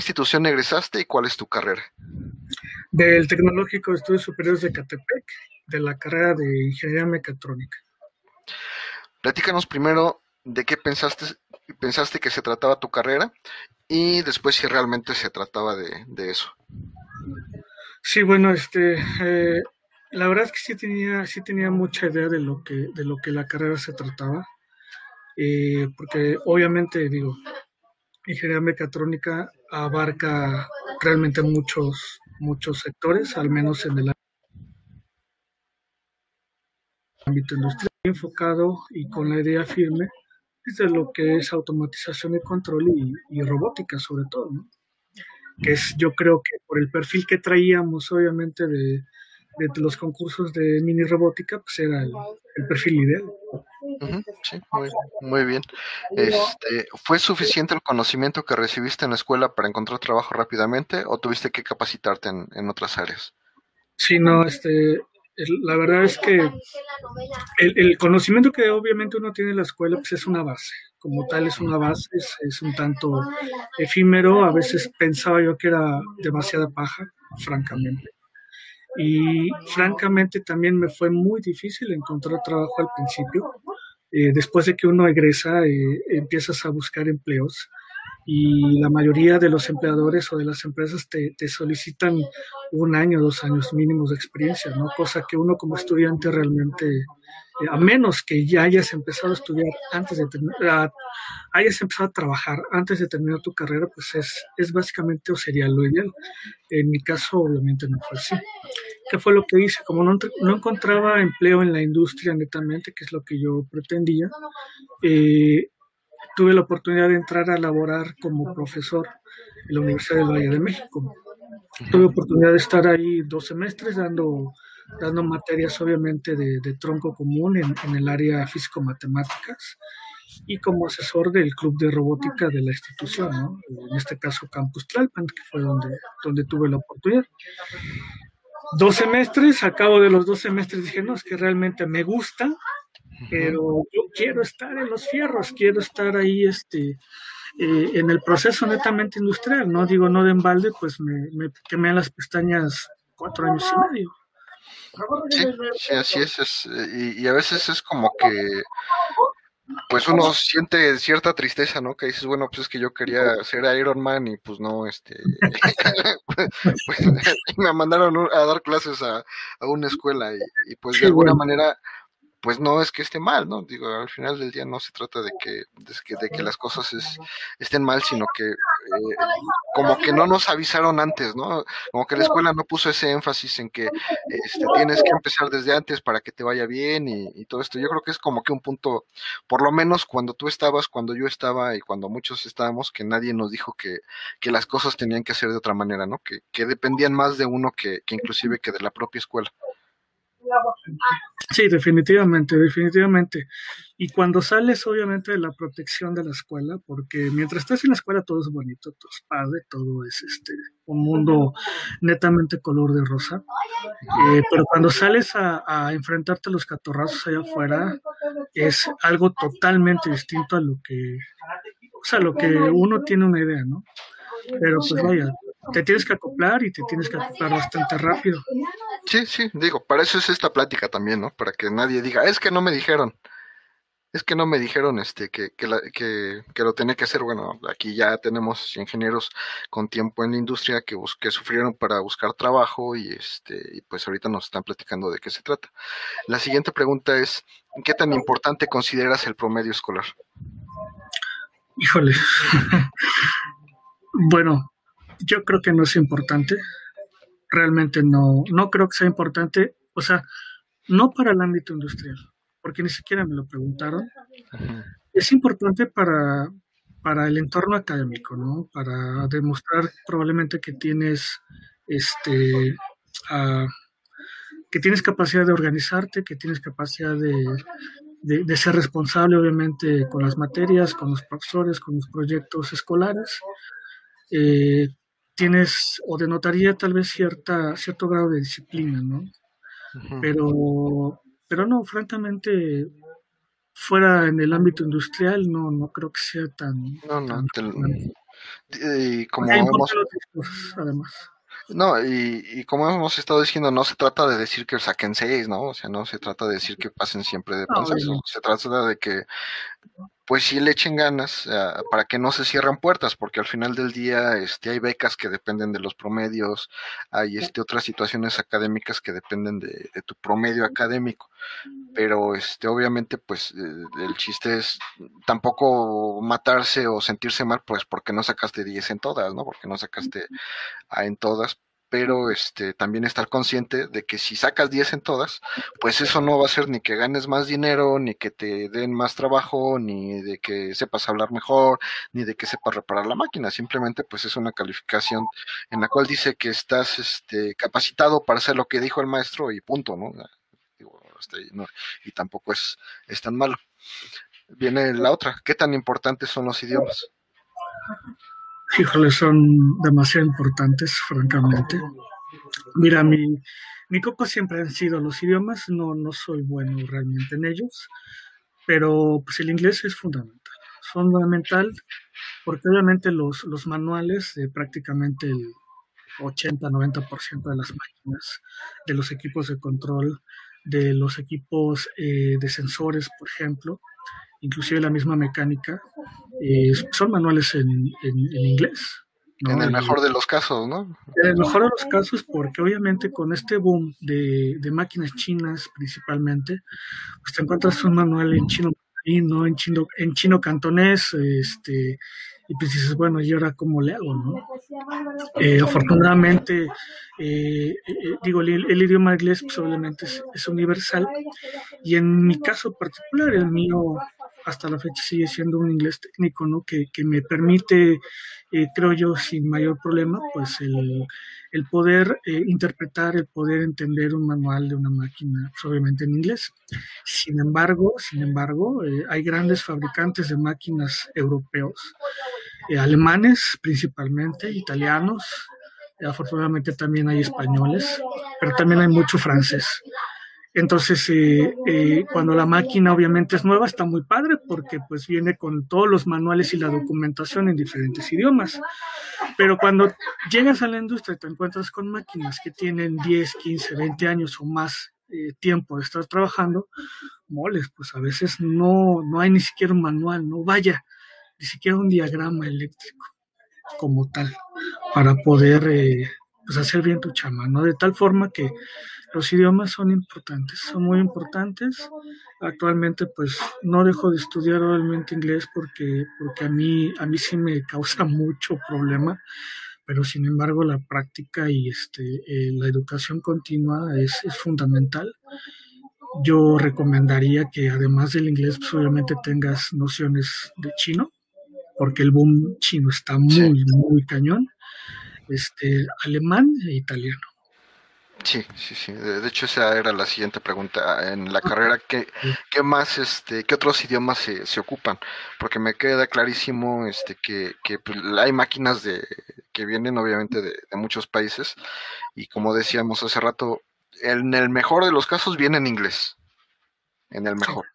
¿De institución egresaste y cuál es tu carrera? Del Tecnológico de Estudios Superiores de Catepec, de la carrera de Ingeniería Mecatrónica. Platícanos primero de qué pensaste, pensaste que se trataba tu carrera y después si realmente se trataba de, eso. Sí, bueno, este, eh, la verdad es que sí tenía, sí tenía mucha idea de lo que, de lo que la carrera se trataba, eh, porque obviamente, digo, ingeniería mecatrónica abarca realmente muchos, muchos sectores, al menos en el ámbito industrial, enfocado y con la idea firme de lo que es automatización y control y, robótica sobre todo, que es yo creo que por el perfil que traíamos obviamente de, los concursos de mini robótica, pues era el, perfil ideal. Sí, muy, bien. Este, ¿Fue suficiente el conocimiento que recibiste en la escuela para encontrar trabajo rápidamente o tuviste que capacitarte en, en otras áreas? Sí, no, este, la verdad es que el, conocimiento que obviamente uno tiene en la escuela pues es una base, como tal es una base, es, un tanto efímero, a veces pensaba yo que era demasiada paja, francamente. Y francamente también me fue muy difícil encontrar trabajo al principio. Eh, después de que uno egresa, eh, empiezas a buscar empleos y la mayoría de los empleadores o de las empresas te, te, solicitan un año, dos años mínimos de experiencia, ¿no? Cosa que uno como estudiante realmente, eh, a menos que ya hayas empezado a estudiar antes de terminar, hayas empezado a trabajar antes de terminar tu carrera, pues es, es básicamente o sería lo ideal. En mi caso, obviamente no fue así. ¿Qué fue lo que hice? Como no, no encontraba empleo en la industria netamente, que es lo que yo pretendía, eh, tuve la oportunidad de entrar a laborar como profesor en la Universidad del Valle de México. Tuve oportunidad de estar ahí dos semestres dando, dando materias obviamente de, tronco común en, el área físico-matemáticas y como asesor del club de robótica de la institución, en este caso Campus Tlalpan, que fue donde, donde tuve la oportunidad. Dos semestres, a cabo de los dos semestres dije, no, es que realmente me gusta, pero yo quiero estar en los fierros, quiero estar ahí este, eh, en el proceso netamente industrial, no digo no de embalde, pues me, me quemé las pestañas cuatro años y medio. Sí, así es, y, a veces es como que pues uno siente cierta tristeza, ¿no? Que dices, bueno, pues es que yo quería ser Iron Man y pues no, este, pues, me mandaron a dar clases a, una escuela y, pues de alguna manera pues no es que esté mal, ¿no? Digo, al final del día no se trata de que, de que, las cosas estén mal, sino que eh, como que no nos avisaron antes, ¿no? Como que la escuela no puso ese énfasis en que este, tienes que empezar desde antes para que te vaya bien y, todo esto. Yo creo que es como que un punto, por lo menos cuando tú estabas, cuando yo estaba y cuando muchos estábamos, que nadie nos dijo que, que las cosas tenían que ser de otra manera, ¿no? Que, que dependían más de uno que, que inclusive que de la propia escuela. Sí, definitivamente, definitivamente. Y cuando sales, obviamente, de la protección de la escuela, porque mientras estás en la escuela todo es bonito, todo es padre, todo es este un mundo netamente color de rosa. Eh, pero cuando sales a, enfrentarte a los catorrazos allá afuera, es algo totalmente distinto a lo que, o sea, lo que uno tiene una idea, ¿no? Pero pues vaya, te tienes que acoplar y te tienes que acoplar bastante rápido. Sí, sí, digo, para eso es esta plática también, ¿no? Para que nadie diga, es que no me dijeron. Es que no me dijeron este que, que, que, que, lo tenía que hacer. Bueno, aquí ya tenemos ingenieros con tiempo en la industria que, que sufrieron para buscar trabajo y este y pues ahorita nos están platicando de qué se trata. La siguiente pregunta es, ¿qué tan importante consideras el promedio escolar? Híjole. bueno, yo creo que no es importante. Realmente no, no creo que sea importante. O sea, no para el ámbito industrial, porque ni siquiera me lo preguntaron. Es importante para, para el entorno académico, ¿no? Para demostrar probablemente que tienes este ah, que tienes capacidad de organizarte, que tienes capacidad de, de, ser responsable, obviamente, con las materias, con los profesores, con los proyectos escolares. Eh, tienes o denotaría tal vez cierta cierto grado de disciplina, ¿no? Pero pero no, francamente fuera en el ámbito industrial no no creo que sea tan no no Y como hemos... además. No, y, como hemos estado diciendo, no se trata de decir que saquen seis, ¿no? O sea, no se trata de decir que pasen siempre de panzazo. se trata de que, pues sí le echen ganas para que no se cierren puertas, porque al final del día este, hay becas que dependen de los promedios, hay este, otras situaciones académicas que dependen de, tu promedio académico. Pero este, obviamente, pues eh, el chiste es tampoco matarse o sentirse mal, pues porque no sacaste 10 en todas, ¿no? Porque no sacaste A en todas, pero este, también estar consciente de que si sacas 10 en todas, pues eso no va a ser ni que ganes más dinero, ni que te den más trabajo, ni de que sepas hablar mejor, ni de que sepas reparar la máquina, simplemente pues es una calificación en la cual dice que estás este, capacitado para hacer lo que dijo el maestro y punto, ¿no? Y tampoco es, es tan malo. Viene la otra, ¿qué tan importantes son los idiomas? Híjole, son demasiado importantes, francamente. Mira, mi, mi coco siempre han sido los idiomas, no, no soy bueno realmente en ellos, pero pues el inglés es fundamental. Es fundamental porque obviamente los, los manuales de prácticamente el 80-90% de las máquinas, de los equipos de control, de los equipos eh, de sensores, por ejemplo, inclusive la misma mecánica, eh, son manuales en, inglés. En el mejor de los casos, ¿no? En el mejor de los casos, porque obviamente con este boom de, máquinas chinas principalmente, pues te encuentras un manual en chino ¿no? En chino, en chino cantonés, este, y pues dices, bueno, ¿y ahora cómo le hago, no? Eh, afortunadamente, eh, digo, el, idioma inglés pues, obviamente es, es, universal, y en mi caso particular, el mío hasta la fecha sigue siendo un inglés técnico, ¿no? Que, me permite, eh, creo yo, sin mayor problema, pues el, poder eh, interpretar, el poder entender un manual de una máquina, pues, obviamente en inglés. Sin embargo, sin embargo, eh, hay grandes fabricantes de máquinas europeos, alemanes principalmente, italianos, afortunadamente también hay españoles, pero también hay mucho francés. Entonces, eh, eh, cuando la máquina obviamente es nueva, está muy padre porque pues viene con todos los manuales y la documentación en diferentes idiomas. Pero cuando llegas a la industria y te encuentras con máquinas que tienen 10, 15, 20 años o más eh, tiempo de estar trabajando, moles, pues a veces no, no hay ni siquiera un manual, no vaya, ni siquiera un diagrama eléctrico como tal para poder pues hacer bien tu chama, ¿no? De tal forma que los idiomas son importantes, son muy importantes. Actualmente pues no dejo de estudiar realmente inglés porque, porque a, mí, a mí sí me causa mucho problema, pero sin embargo la práctica y este, eh, la educación continua es, es, fundamental. Yo recomendaría que además del inglés pues obviamente tengas nociones de chino, porque el boom chino está muy, muy cañón, este, alemán e italiano. Sí, sí, sí. De hecho, esa era la siguiente pregunta. En la carrera, ¿qué, qué más, este, qué otros idiomas se, se ocupan? Porque me queda clarísimo este, que, que pues, hay máquinas de, que vienen obviamente de, muchos países y como decíamos hace rato, en el mejor de los casos viene en inglés. En el mejor.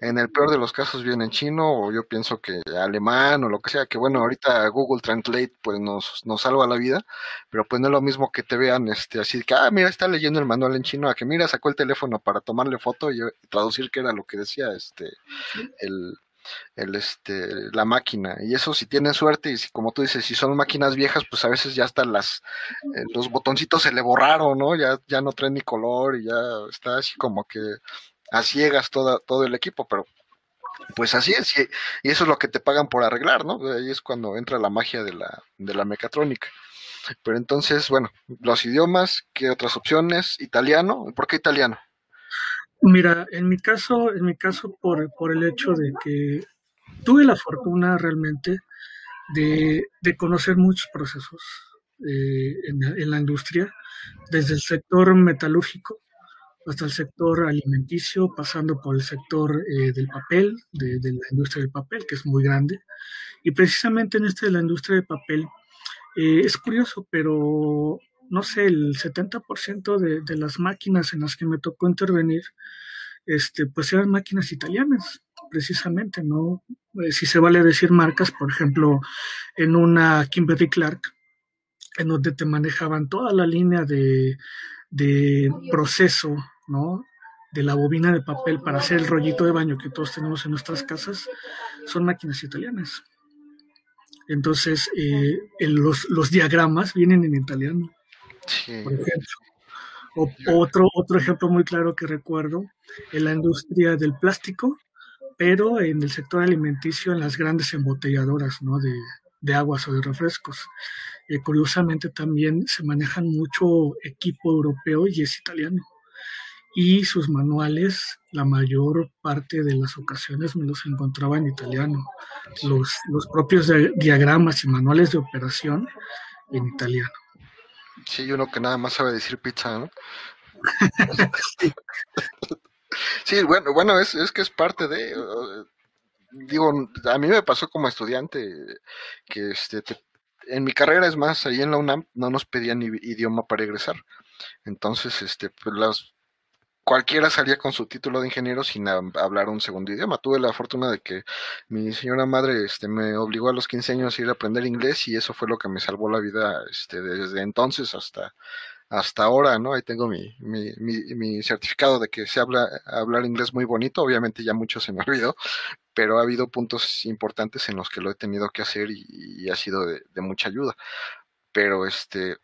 En el peor de los casos viene en chino o yo pienso que alemán o lo que sea, que bueno, ahorita Google Translate pues nos, nos salva la vida, pero pues no es lo mismo que te vean este así que, ah, mira, está leyendo el manual en chino, a que mira, sacó el teléfono para tomarle foto y, traducir que era lo que decía este el, el este la máquina y eso si tienen suerte y si como tú dices si son máquinas viejas pues a veces ya están las eh, los botoncitos se le borraron no ya ya no traen ni color y ya está así como que a ciegas toda, todo el equipo, pero pues así es, y, eso es lo que te pagan por arreglar, ¿no? Ahí es cuando entra la magia de la, de la mecatrónica. Pero entonces, bueno, los idiomas, ¿qué otras opciones? Italiano, ¿por qué italiano? Mira, en mi caso, en mi caso por, por el hecho de que tuve la fortuna realmente de, de conocer muchos procesos eh, en, en, la industria, desde el sector metalúrgico, hasta el sector alimenticio, pasando por el sector eh, del papel, de, la industria del papel, que es muy grande. Y precisamente en este de la industria del papel, eh, es curioso, pero no sé, el 70% de, las máquinas en las que me tocó intervenir, este, pues eran máquinas italianas. precisamente, ¿no? Eh, si se vale decir marcas, por ejemplo, en una Kimberly Clark, en donde te manejaban toda la línea de proceso, ¿no? de la bobina de papel para hacer el rollito de baño que todos tenemos en nuestras casas, son máquinas italianas. Entonces, eh, los, los, diagramas vienen en italiano, por ejemplo. O, otro, otro ejemplo muy claro que recuerdo, en la industria del plástico, pero en el sector alimenticio, en las grandes embotelladoras ¿no? de, de aguas o de refrescos. Eh, curiosamente también se manejan mucho equipo europeo y es italiano y sus manuales, la mayor parte de las ocasiones me los encontraba en italiano. Los, los propios diagramas y manuales de operación en italiano. Sí, uno que nada más sabe decir pizza, ¿no? sí. bueno, bueno, es, es que es parte de, digo, a mí me pasó como estudiante que este, en mi carrera es más, ahí en la UNAM no nos pedían idioma para egresar. Entonces, este, pues las cualquiera salía con su título de ingeniero sin hablar un segundo idioma. Tuve la fortuna de que mi señora madre este, me obligó a los 15 años a ir a aprender inglés y eso fue lo que me salvó la vida este, desde entonces hasta, hasta ahora, ¿no? Ahí tengo mi, mi, mi, certificado de que se habla hablar inglés muy bonito, obviamente ya mucho se me olvidó, pero ha habido puntos importantes en los que lo he tenido que hacer y, ha sido de, de, mucha ayuda. Pero este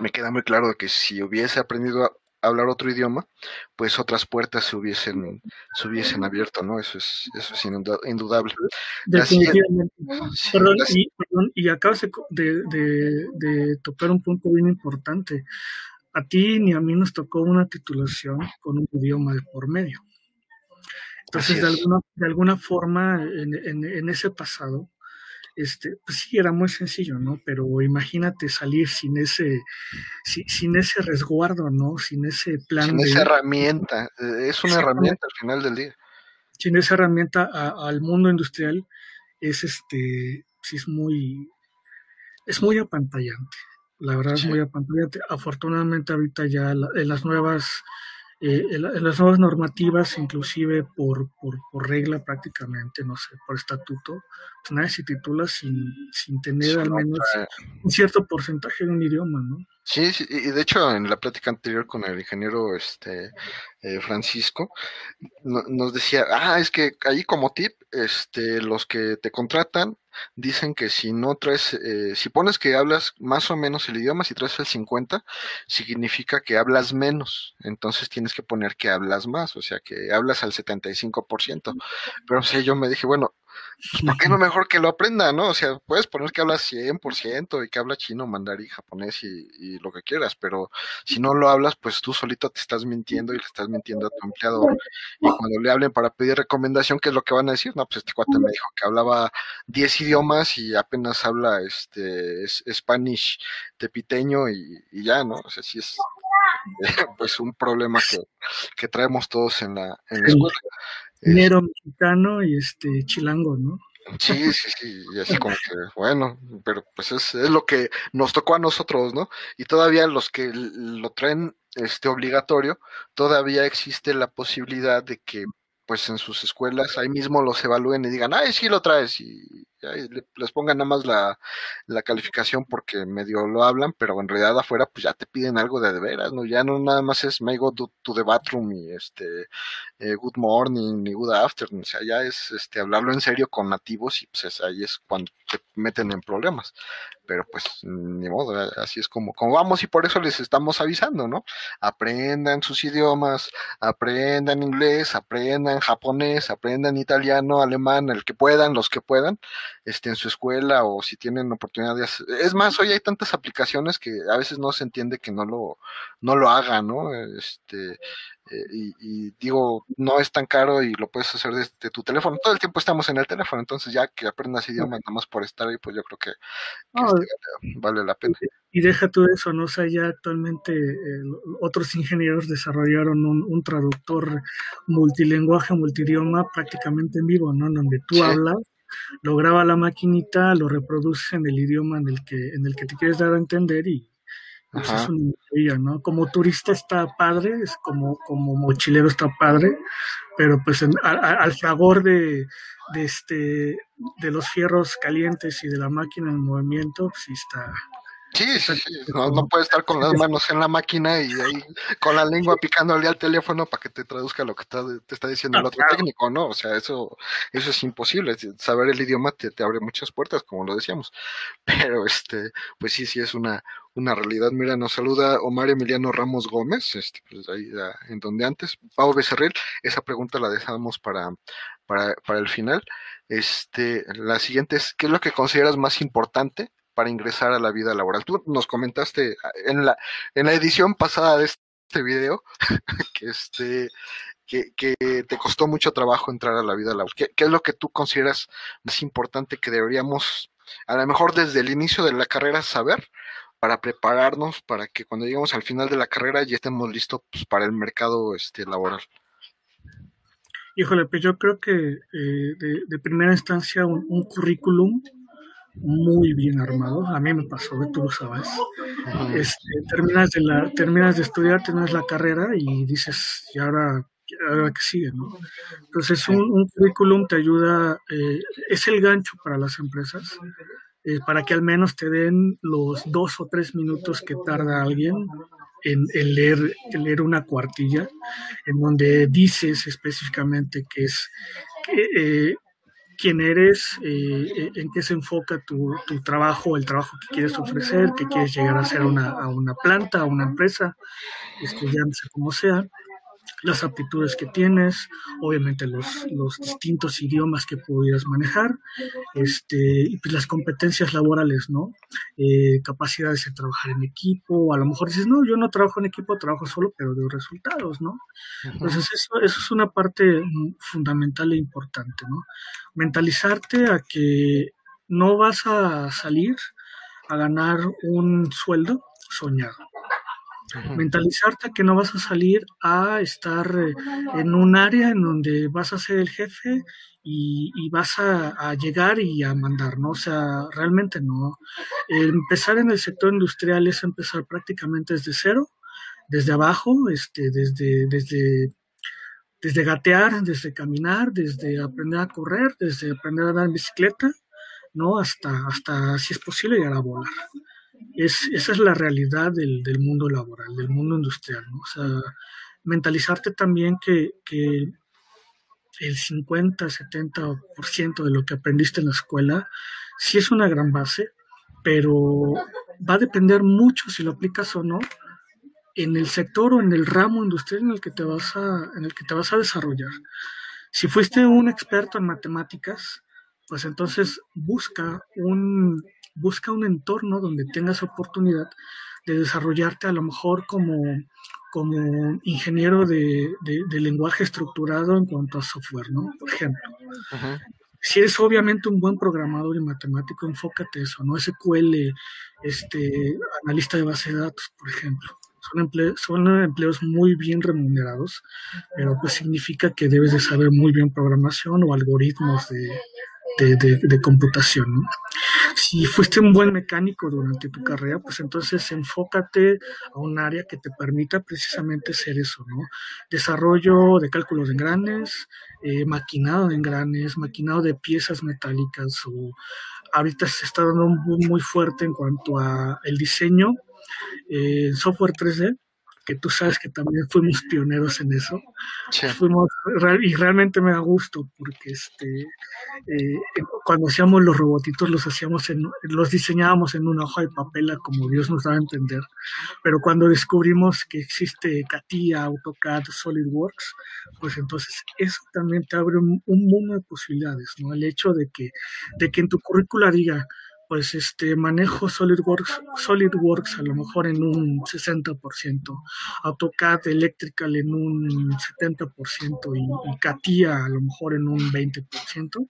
me queda muy claro que si hubiese aprendido hablar otro idioma, pues otras puertas se hubiesen, se hubiesen abierto, ¿no? Eso es, eso es indudable. Definitivamente. perdón, y, y, acabas de, de, tocar un punto bien importante. A ti ni a mí nos tocó una titulación con un idioma de por medio. Entonces, de alguna, de alguna forma, en, en, en ese pasado, este, pues sí, era muy sencillo, ¿no? Pero imagínate salir sin ese, sin, ese resguardo, ¿no? Sin ese plan. Sin esa herramienta, eh, es una herramienta al final del día. Sin esa herramienta al mundo industrial es este, sí es muy, es muy apantallante. La verdad es muy apantallante. Afortunadamente ahorita ya en las nuevas eh, en, las nuevas normativas, inclusive por, por, regla prácticamente, no sé, por estatuto, pues nadie se titula sin, sin tener al menos un cierto porcentaje de un idioma, ¿no? Sí, sí, y de hecho en la plática anterior con el ingeniero este eh, Francisco nos decía, ah, es que ahí como tip, este, los que te contratan dicen que si no traes, eh, si pones que hablas más o menos el idioma, si traes el 50, significa que hablas menos. Entonces tienes que poner que hablas más, o sea, que hablas al 75%. Pero o yo me dije, bueno, pues, ¿por qué no mejor que lo aprenda, no? O sea, puedes poner que hablas 100% y que habla chino, mandarín, japonés y, y, lo que quieras, pero si no lo hablas, pues tú solito te estás mintiendo y le estás mintiendo a tu empleador. Y cuando le hablen para pedir recomendación, ¿qué es lo que van a decir? No, pues este cuate me dijo que hablaba 10 idiomas y apenas habla este es, Spanish tepiteño y, y ya, ¿no? O sea, sí es pues un problema que, que traemos todos en la, en la escuela. Dinero mexicano y este chilango, ¿no? Sí, sí, sí, y así como que, bueno, pero pues es, es lo que nos tocó a nosotros, ¿no? Y todavía los que lo traen este obligatorio, todavía existe la posibilidad de que pues en sus escuelas ahí mismo los evalúen y digan, ay, sí lo traes, y, les pongan nada más la, la, calificación porque medio lo hablan, pero en realidad afuera pues ya te piden algo de veras, ¿no? Ya no nada más es me go to, the bathroom y este eh, good morning y good afternoon, o sea, ya es este hablarlo en serio con nativos y pues ahí es cuando te meten en problemas pero pues ni modo, así es como, como vamos y por eso les estamos avisando, ¿no? Aprendan sus idiomas, aprendan inglés, aprendan japonés, aprendan italiano, alemán, el que puedan, los que puedan, este, en su escuela o si tienen oportunidades. Es más, hoy hay tantas aplicaciones que a veces no se entiende que no lo, no lo hagan, ¿no? Este, eh, y, digo, no es tan caro y lo puedes hacer desde tu teléfono. Todo el tiempo estamos en el teléfono, entonces ya que aprendas idiomas nada más por estar ahí, pues yo creo que, este, vale la pena. Y deja tú eso, ¿no? O sea, ya actualmente otros ingenieros desarrollaron un, traductor multilenguaje, multidioma prácticamente en vivo, ¿no? Donde tú hablas lo graba la maquinita, lo reproduce en el idioma en el que, en el que te quieres dar a entender y, Pues es una maravilla, ¿no? Como turista está padre, es como, como mochilero está padre, pero pues al fragor de, de, este, de los fierros calientes y de la máquina en movimiento, pues sí está, Sí, sí, sí. No, no puede estar con las manos en la máquina y ahí con la lengua picándole al teléfono para que te traduzca lo que te está diciendo el otro técnico, ¿no? O sea, eso, eso es imposible. Saber el idioma te, abre muchas puertas, como lo decíamos. Pero este, pues sí, sí es una, una realidad. Mira, nos saluda Omar Emiliano Ramos Gómez, este, pues ahí en donde antes. Pau Becerril, esa pregunta la dejamos para, para, para el final. Este, la siguiente es, ¿qué es lo que consideras más importante para ingresar a la vida laboral. Tú nos comentaste en la, en la edición pasada de este video que, este, que, que te costó mucho trabajo entrar a la vida laboral. ¿Qué, ¿Qué, es lo que tú consideras más importante que deberíamos, a lo mejor desde el inicio de la carrera, saber para prepararnos para que cuando lleguemos al final de la carrera ya estemos listos pues, para el mercado este, laboral? Híjole, pues yo creo que eh, de, primera instancia un currículum muy bien armado. A mí me pasó, tú lo sabes. Este, terminas, de la, terminas de estudiar, tienes la carrera y dices, ¿y ahora, ahora qué sigue? ¿no? Entonces, un, currículum te ayuda, eh, es el gancho para las empresas, eh, para que al menos te den los dos o tres minutos que tarda alguien en, leer, en leer una cuartilla, en donde dices específicamente que es... Que, eh, quién eres, eh, eh, en qué se enfoca tu, tu, trabajo, el trabajo que quieres ofrecer, que quieres llegar a ser una, a una planta, a una empresa, estudiándose como sea las aptitudes que tienes, obviamente los, los distintos idiomas que pudieras manejar, este, y pues las competencias laborales, ¿no? Eh, capacidades de trabajar en equipo, a lo mejor dices, no, yo no trabajo en equipo, trabajo solo, pero de resultados, ¿no? Entonces eso, eso es una parte fundamental e importante, ¿no? Mentalizarte a que no vas a salir a ganar un sueldo soñado Mentalizarte que no vas a salir a estar eh, en un área en donde vas a ser el jefe y, vas a, llegar y a mandar, ¿no? O sea, realmente no. Empezar en el sector industrial es empezar prácticamente desde cero, desde abajo, este, desde, desde, desde gatear, desde caminar, desde aprender a correr, desde aprender a andar bicicleta, ¿no? Hasta, hasta si es posible, llegar a volar es, esa es la realidad del, del, mundo laboral, del mundo industrial. O sea, mentalizarte también que, que el 50, 70% de lo que aprendiste en la escuela sí es una gran base, pero va a depender mucho si lo aplicas o no en el sector o en el ramo industrial en el que te vas a, en el que te vas a desarrollar. Si fuiste un experto en matemáticas, pues entonces busca un, busca un entorno donde tengas oportunidad de desarrollarte a lo mejor como, como ingeniero de, lenguaje estructurado en cuanto a software, ¿no? Por ejemplo. Si eres obviamente un buen programador y matemático, enfócate eso, ¿no? SQL, este, analista de base de datos, por ejemplo. Son, son empleos muy bien remunerados, pero pues significa que debes de saber muy bien programación o algoritmos de, de, computación. Si fuiste un buen mecánico durante tu carrera, pues entonces enfócate a un área que te permita precisamente ser eso, ¿no? Desarrollo de cálculos de engranes, eh, maquinado de engranes, maquinado de piezas metálicas o ahorita se está dando un muy fuerte en cuanto a el diseño en software 3D que tú sabes que también fuimos pioneros en eso. Fuimos, y realmente me da gusto porque este, eh, cuando hacíamos los robotitos los hacíamos en, los diseñábamos en una hoja de papel como Dios nos daba a entender. Pero cuando descubrimos que existe CATIA, AutoCAD, SolidWorks, pues entonces eso también te abre un, un mundo de posibilidades, ¿no? El hecho de que, de que en tu currícula diga, pues este manejo SolidWorks, SolidWorks a lo mejor en un 60%, AutoCAD Electrical en un 70% y, y CATIA a lo mejor en un 20%,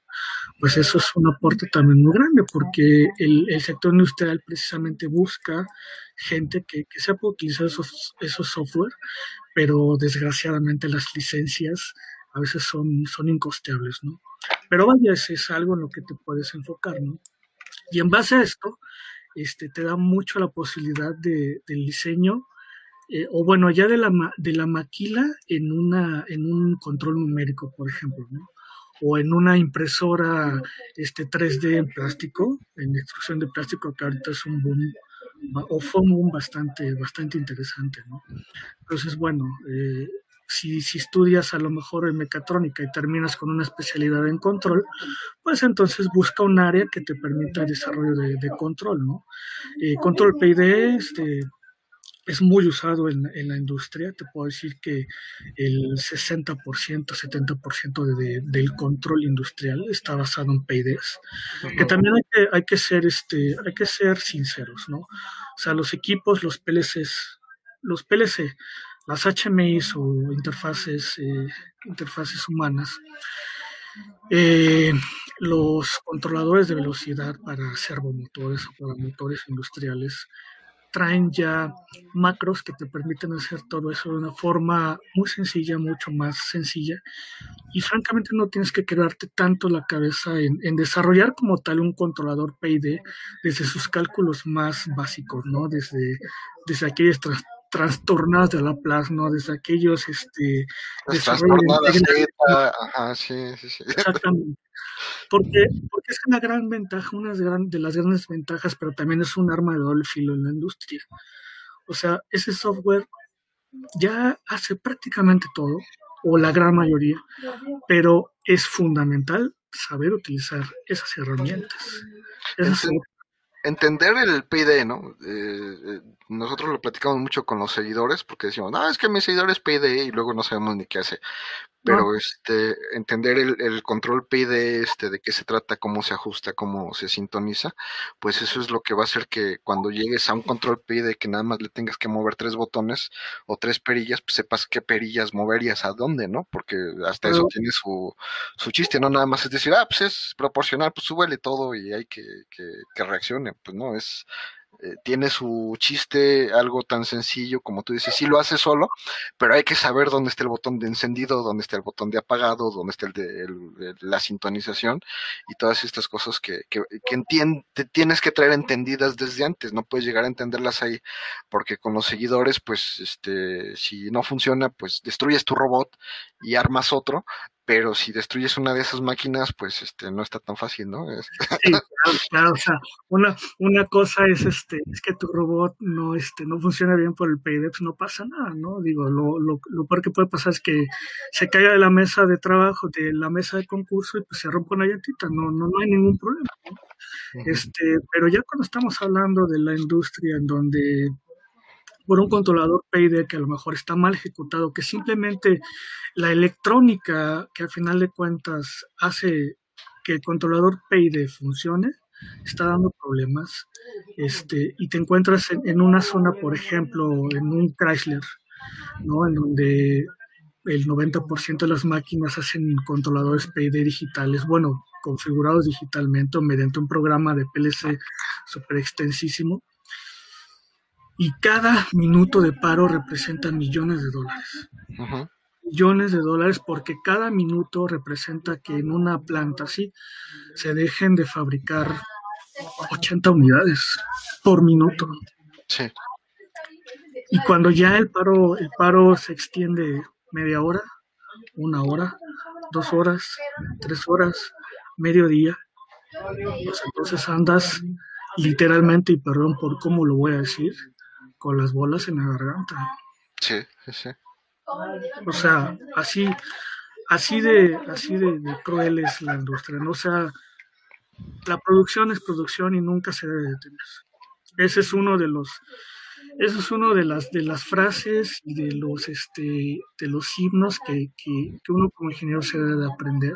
pues eso es un aporte también muy grande porque el, sector industrial precisamente busca gente que, que sepa utilizar esos, esos software, pero desgraciadamente las licencias a veces son, son incosteables, ¿no? Pero vaya, ese es algo en lo que te puedes enfocar, ¿no? Y en base a esto, este, te da mucho la posibilidad de, del diseño, eh, o bueno, ya de la, de la maquila en, una, en un control numérico, por ejemplo, ¿no? o en una impresora este 3D en plástico, en extrusión de plástico, que ahorita es un boom, o fue un boom bastante, bastante interesante, ¿no? Entonces, bueno, eh, si, si, estudias a lo mejor en mecatrónica y terminas con una especialidad en control, pues entonces busca un área que te permita el desarrollo de, de control, ¿no? Eh, control PID, este, es muy usado en, en, la industria. Te puedo decir que el 60%, 70% de, del control industrial está basado en PIDs. Que también hay que, hay que, ser, este, hay que ser sinceros, ¿no? O sea, los equipos, los PLCs, los PLC, las HMIs o interfaces, eh, interfaces humanas, eh, los controladores de velocidad para servomotores o para motores industriales traen ya macros que te permiten hacer todo eso de una forma muy sencilla, mucho más sencilla. Y francamente no tienes que quedarte tanto la cabeza en, desarrollar como tal un controlador PID desde sus cálculos más básicos, ¿no? Desde, desde aquellas trastornadas de la plasma, desde aquellos este trastornadas ajá, sí, sí, sí. Exactamente. Porque, porque es una gran ventaja, una de las grandes ventajas, pero también es un arma de doble filo en la industria. O sea, ese software ya hace prácticamente todo, o la gran mayoría, pero es fundamental saber utilizar esas herramientas. Esas entender el PID, ¿no? Eh, eh, nosotros lo platicamos mucho con los seguidores porque decimos, no, es que mi seguidor es PID y luego no sabemos ni qué hace pero este entender el, el, control PID este de qué se trata, cómo se ajusta, cómo se sintoniza, pues eso es lo que va a hacer que cuando llegues a un control PID que nada más le tengas que mover tres botones o tres perillas, pues sepas qué perillas moverías a dónde, ¿no? Porque hasta eso tiene su, su chiste, no nada más es decir, ah, pues es proporcional, pues súbele todo y hay que, que, que reaccione, pues no, es eh, tiene su chiste, algo tan sencillo como tú dices, sí lo hace solo, pero hay que saber dónde está el botón de encendido, dónde está el botón de apagado, dónde está el de la sintonización y todas estas cosas que, que, que tienes que traer entendidas desde antes, no puedes llegar a entenderlas ahí, porque con los seguidores, pues, este, si no funciona, pues destruyes tu robot y armas otro, pero si destruyes una de esas máquinas, pues este no está tan fácil, ¿no? Sí, claro, claro, o sea, una, una cosa es este, es que tu robot no, este, no funciona bien por el pues no pasa nada, ¿no? Digo, lo, lo, lo peor que puede pasar es que se caiga de la mesa de trabajo, de la mesa de concurso, y pues se rompa una llantita, no, no, no hay ningún problema, ¿no? Este, pero ya cuando estamos hablando de la industria en donde por un controlador PID que a lo mejor está mal ejecutado, que simplemente la electrónica que al final de cuentas hace que el controlador PID funcione, está dando problemas. Este, y te encuentras en, una zona, por ejemplo, en un Chrysler, ¿no? en donde el 90% de las máquinas hacen controladores PID digitales, bueno, configurados digitalmente o mediante un programa de PLC súper extensísimo y cada minuto de paro representa millones de dólares. Millones de dólares porque cada minuto representa que en una planta así se dejen de fabricar 80 unidades por minuto. Sí. Y cuando ya el paro, el paro se extiende media hora, una hora, dos horas, tres horas, medio día, pues entonces andas literalmente, y perdón por cómo lo voy a decir, con las bolas en la garganta. Sí, sí. O sea, así, así de, así de, cruel es la industria, ¿no? O sea, la producción es producción y nunca se debe detener. Ese es uno de los, eso es uno de las, de las frases y de los, este, de los himnos que, que, que uno como ingeniero se debe de aprender.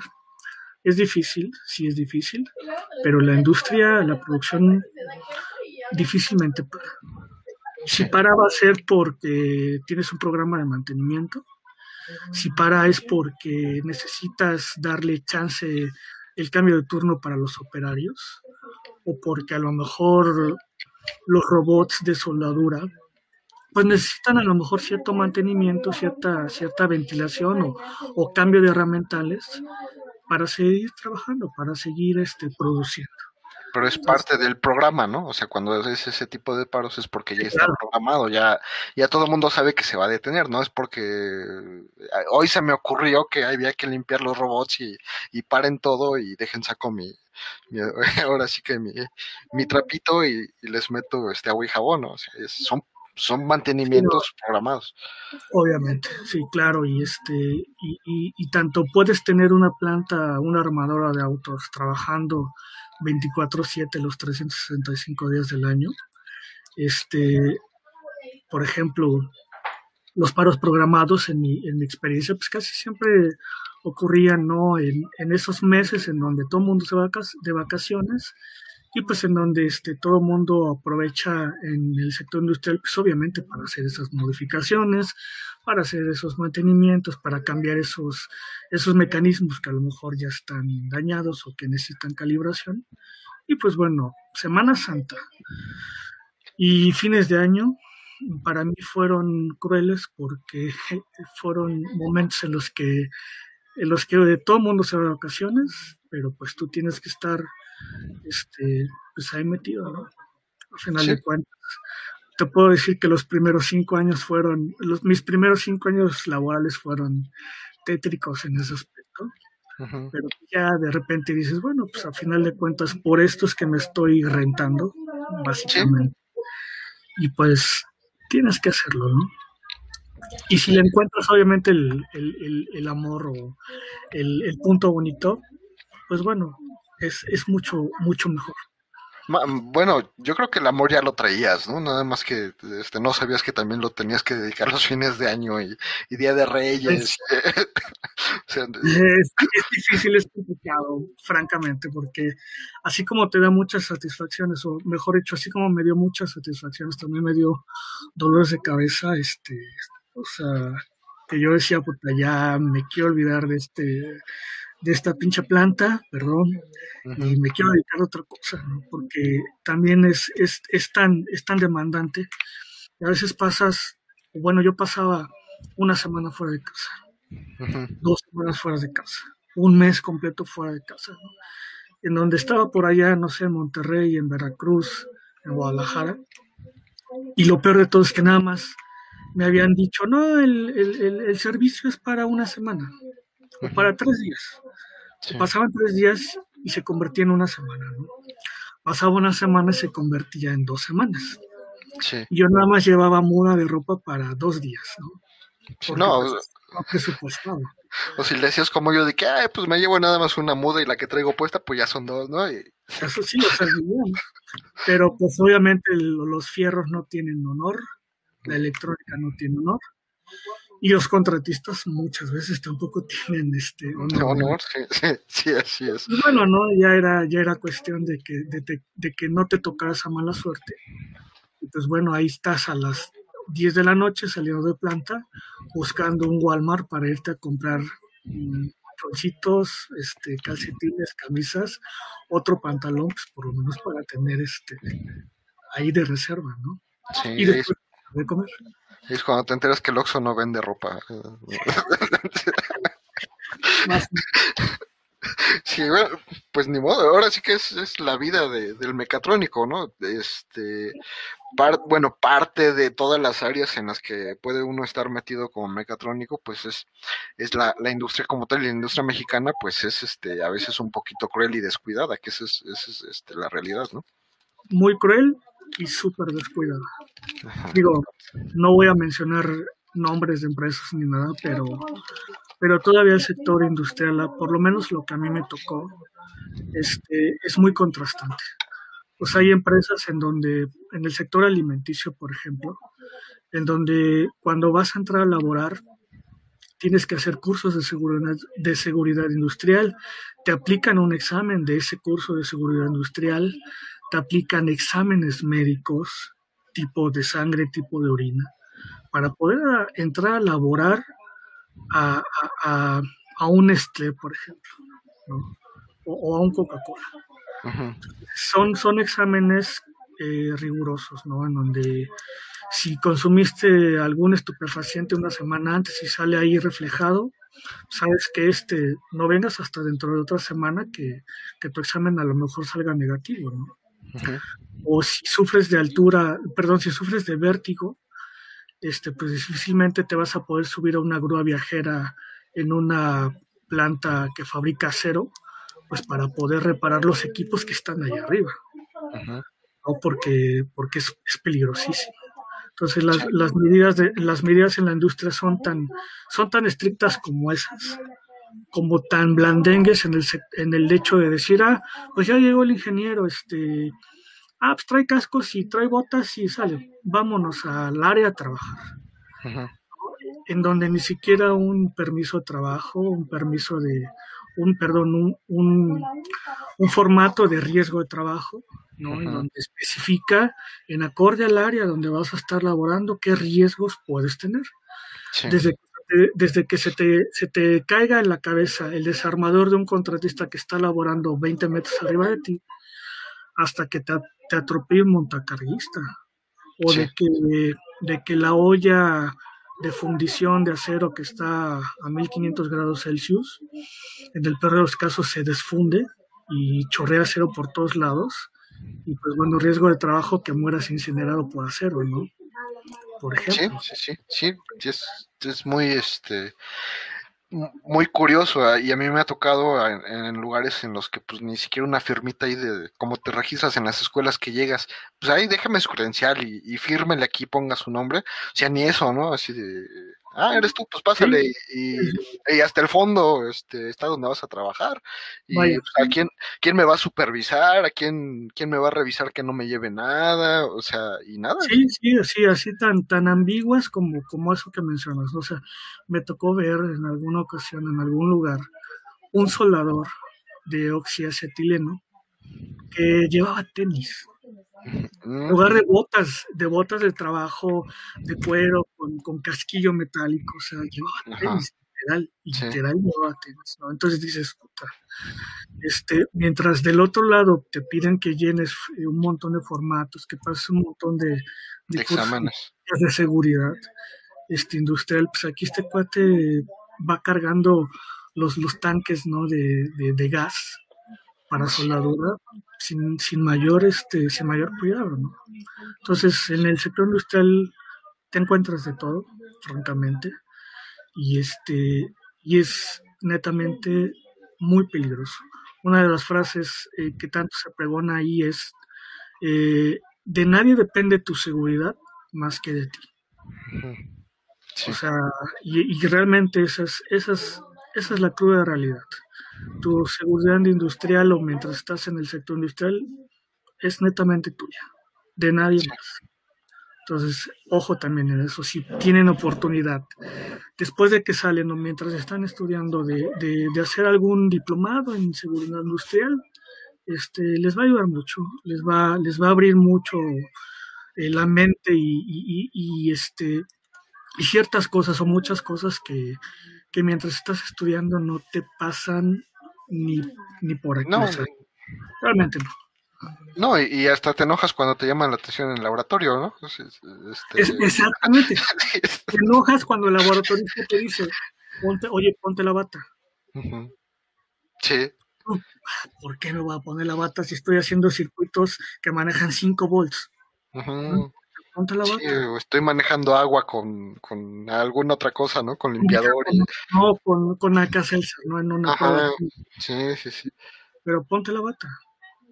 Es difícil, sí es difícil, pero la industria, la producción difícilmente para. Si para va a ser porque tienes un programa de mantenimiento. Si para es porque necesitas darle chance el cambio de turno para los operarios. O porque a lo mejor los robots de soldadura pues necesitan a lo mejor cierto mantenimiento, cierta, cierta ventilación o, o cambio de herramientales para seguir trabajando, para seguir este, produciendo. Pero es parte del programa, ¿no? O sea, cuando es ese tipo de paros es porque ya está programado, ya, ya todo el mundo sabe que se va a detener, ¿no? Es porque eh, hoy se me ocurrió que había que limpiar los robots y, y paren todo y dejen saco mi, ahora sí que mi, mi trapito y, les meto este agua y jabón, ¿no? O sea, son son mantenimientos programados. Obviamente, sí, claro, y este, y, y, y, tanto puedes tener una planta, una armadora de autos trabajando 24/7 los 365 días del año. Este, por ejemplo, los paros programados en mi, en mi experiencia, pues casi siempre ocurrían, ¿no? En, esos meses en donde todo el mundo se va de vacaciones y pues en donde este, todo el mundo aprovecha en el sector industrial, pues obviamente para hacer esas modificaciones, para hacer esos mantenimientos, para cambiar esos, esos mecanismos que a lo mejor ya están dañados o que necesitan calibración. Y pues bueno, Semana Santa y fines de año para mí fueron crueles porque fueron momentos en los que en los que todo el mundo se va de vacaciones, pero pues tú tienes que estar este, pues ahí metido, ¿no? Al final de cuentas, te puedo decir que los primeros cinco años fueron, los, mis primeros cinco años laborales fueron tétricos en ese aspecto. Pero ya de repente dices, bueno, pues al final de cuentas, por esto es que me estoy rentando, básicamente. Y pues tienes que hacerlo, ¿no? Y si le encuentras obviamente el, el, el, amor o el, punto bonito, pues bueno, es, es mucho, mucho mejor. Bueno, yo creo que el amor ya lo traías, ¿no? Nada más que este, no sabías que también lo tenías que dedicar los fines de año y, Día de Reyes. es, difícil, es complicado, francamente, porque así como te da muchas satisfacciones, o mejor dicho, así como me dio muchas satisfacciones, también me dio dolores de cabeza, este, o sea, que yo decía, puta, ya me quiero olvidar de este de esta pinche planta, perdón, y me quiero dedicar a otra cosa, porque también es, es, es, tan, es tan demandante. Y a veces pasas, bueno, yo pasaba una semana fuera de casa, dos semanas fuera de casa, un mes completo fuera de casa, en donde estaba por allá, no sé, en Monterrey, en Veracruz, en Guadalajara, y lo peor de todo es que nada más me habían dicho, no, el, el, el servicio es para una semana para tres días. Pasaban tres días y se convertía en una semana, ¿no? Pasaba una semana y se convertía en dos semanas. Y yo nada más llevaba muda de ropa para dos días, ¿no? no, pues, O si le decías como yo de que, ay, pues me llevo nada más una muda y la que traigo puesta, pues ya son dos, ¿no? Eso sí, o sea, Pero pues obviamente los fierros no tienen honor, la electrónica no tiene honor y los contratistas muchas veces tampoco tienen este honor. sí, sí, así es. Y bueno, no, ya era, ya era cuestión de que, de, que no te tocara esa mala suerte. Y pues bueno, ahí estás a las 10 de la noche saliendo de planta, buscando un Walmart para irte a comprar um, este, calcetines, camisas, otro pantalón, pues por lo menos para tener este ahí de reserva, ¿no? Sí, y después de comer. Es cuando te enteras que el Oxxo no vende ropa. Sí, bueno, pues ni modo, ahora sí que es, la vida del mecatrónico, ¿no? Este, bueno, parte de todas las áreas en las que puede uno estar metido como mecatrónico, pues es, es la, la industria como tal, y la industria mexicana, pues es este, a veces un poquito cruel y descuidada, que esa es, es este, la realidad, ¿no? Muy cruel y súper descuidada. Digo, no voy a mencionar nombres de empresas ni nada, pero, pero todavía el sector industrial, por lo menos lo que a mí me tocó, este, es muy contrastante. Pues hay empresas en donde, en el sector alimenticio, por ejemplo, en donde cuando vas a entrar a laborar, tienes que hacer cursos de seguridad, de seguridad industrial, te aplican un examen de ese curso de seguridad industrial, te aplican exámenes médicos, tipo de sangre, tipo de orina, para poder entrar a laborar a, a, un Nestlé, por ejemplo, o, a un Coca-Cola. son, son exámenes eh, rigurosos, ¿no? En donde si consumiste algún estupefaciente una semana antes y sale ahí reflejado, sabes que este no vengas hasta dentro de otra semana que, tu examen a lo mejor salga negativo, ¿no? O si sufres de altura, perdón, si sufres de vértigo, este, pues difícilmente te vas a poder subir a una grúa viajera en una planta que fabrica acero, pues para poder reparar los equipos que están ahí arriba. ¿no? Porque, porque es, es peligrosísimo. Entonces las, las, medidas de, las medidas en la industria son tan, son tan estrictas como esas, como tan blandengues en el, en el hecho de decir, ah, pues ya llegó el ingeniero, este, ah, pues trae cascos y trae botas y sale, vámonos al área a trabajar. En donde ni siquiera un permiso de trabajo, un permiso de, un, perdón, un, un, un formato de riesgo de trabajo, ¿no? En donde especifica en acorde al área donde vas a estar laborando qué riesgos puedes tener. Desde, desde que se te, se te caiga en la cabeza el desarmador de un contratista que está laborando 20 metros arriba de ti, hasta que te, te atropelle un montacarguista, o de, que, de que la olla de fundición de acero que está a 1500 grados Celsius, en el peor de los casos se desfunde y chorrea acero por todos lados, y pues bueno, riesgo de trabajo que mueras incinerado por acero, ¿no? Por ejemplo. Sí, sí, sí, sí, es, es muy, este, muy curioso ah, y a mí me ha tocado en, lugares en los que pues ni siquiera una firmita ahí de cómo te registras en las escuelas que llegas, pues ahí déjame su credencial y, y fírmele aquí, ponga su nombre, o sea, ni eso, ¿no? Así de, ah, eres tú, pues pásale y, hasta el fondo este, está donde vas a trabajar. Y pues, a quién, quién me va a supervisar, a quién, quién me va a revisar que no me lleve nada, o sea, y nada. Sí, sí, sí, así tan, tan ambiguas como, como eso que mencionas. O sea, me tocó ver en alguna ocasión, en algún lugar, un soldador de oxiacetileno que llevaba tenis en lugar de botas, de botas de trabajo de cuero con, casquillo metálico, o sea, llevaba tenis, literal, literal llevaba tenis, ¿no? Entonces dices, puta, este, mientras del otro lado te piden que llenes eh, un montón de formatos, que pases un montón de, de exámenes. de seguridad este industrial, pues aquí este cuate va cargando los, los tanques, ¿no? De, de, de gas para soldadura sin, sin, mayor, este, sin mayor cuidado. ¿no? Entonces, en el sector industrial te encuentras de todo, francamente, y, este, y es netamente muy peligroso. Una de las frases eh, que tanto se pregona ahí es, eh, de nadie depende tu seguridad más que de ti. O sea, y, y realmente esas, esas, esa es la cruda realidad tu seguridad industrial o mientras estás en el sector industrial es netamente tuya, de nadie más. Entonces, ojo también en eso, si tienen oportunidad, después de que salen o mientras están estudiando de, de, hacer algún diplomado en seguridad industrial, este, les va a ayudar mucho, les va, les va a abrir mucho eh, la mente y, y, y, este, y ciertas cosas o muchas cosas que, que mientras estás estudiando no te pasan ni, ni por aquí. No, realmente no. No, y, hasta te enojas cuando te llaman la atención en el laboratorio, ¿no? Este... exactamente. te enojas cuando el laboratorio te dice, ponte, oye, ponte la bata. Sí. ¿Por qué me voy a poner la bata si estoy haciendo circuitos que manejan 5 volts? Estoy manejando agua con, con, alguna otra cosa, ¿no? Con limpiador. No, con, con ¿no? En una Sí, sí, sí. Pero ponte la bata.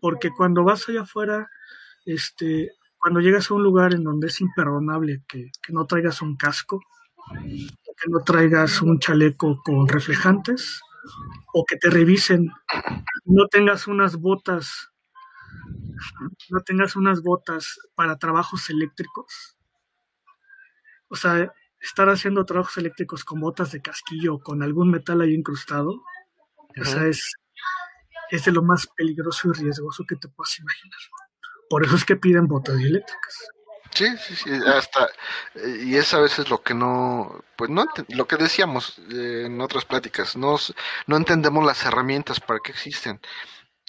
Porque cuando vas allá afuera, este, cuando llegas a un lugar en donde es imperdonable que, que no traigas un casco, que no traigas un chaleco con reflejantes, o que te revisen, no tengas unas botas no tengas unas botas para trabajos eléctricos. O sea, estar haciendo trabajos eléctricos con botas de casquillo, con algún metal ahí incrustado, o sea, es, es de lo más peligroso y riesgoso que te puedas imaginar. Por eso es que piden botas eléctricas. Sí, sí, sí, hasta, y es a veces lo que no, pues no, lo que decíamos eh, en otras pláticas, no, no entendemos las herramientas para que existen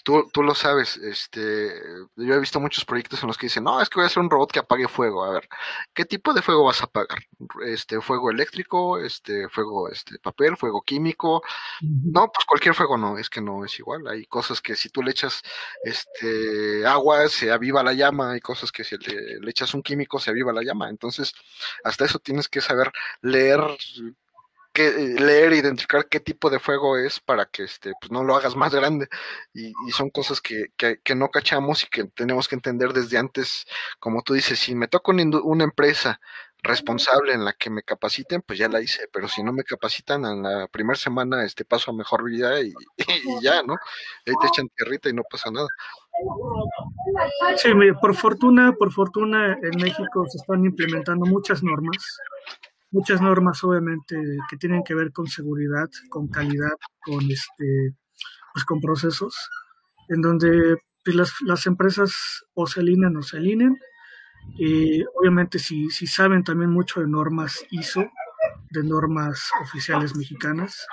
tú, tú lo sabes, este, yo he visto muchos proyectos en los que dicen, no, es que voy a hacer un robot que apague fuego. A ver, ¿qué tipo de fuego vas a apagar? Este, fuego eléctrico, este, fuego, este, papel, fuego químico. No, pues cualquier fuego no, es que no es igual. Hay cosas que si tú le echas, este, agua, se aviva la llama. Hay cosas que si le, le echas un químico, se aviva la llama. Entonces, hasta eso tienes que saber leer que, eh, leer, identificar qué tipo de fuego es para que este, pues no lo hagas más grande. Y, son cosas que, que, no cachamos y que tenemos que entender desde antes. Como tú dices, si me toca una, empresa responsable en la que me capaciten, pues ya la hice, pero si no me capacitan en la primera semana, este paso a mejor vida y, ya, ¿no? Ahí te echan tierrita y no pasa nada. Sí, por fortuna, por fortuna en México se están implementando muchas normas muchas normas obviamente que tienen que ver con seguridad, con calidad, con este pues con procesos en donde pues, las, las, empresas o se alinean o se alinean. Obviamente si, si saben también mucho de normas ISO, de normas oficiales mexicanas,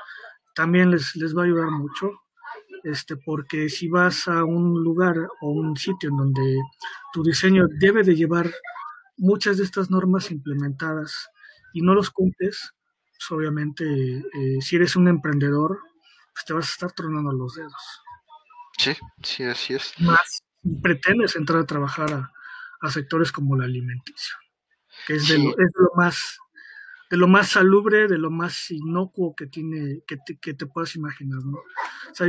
también les, les va a ayudar mucho, este, porque si vas a un lugar o un sitio en donde tu diseño debe de llevar muchas de estas normas implementadas y no los cumples, pues obviamente eh, si eres un emprendedor, pues te vas a estar tronando los dedos. Sí, sí, así es. Más pretendes entrar a trabajar a, sectores como la alimenticio, que es, de lo, es lo más de lo más salubre, de lo más inocuo que tiene, que te, que te puedas imaginar, ¿no? O sea,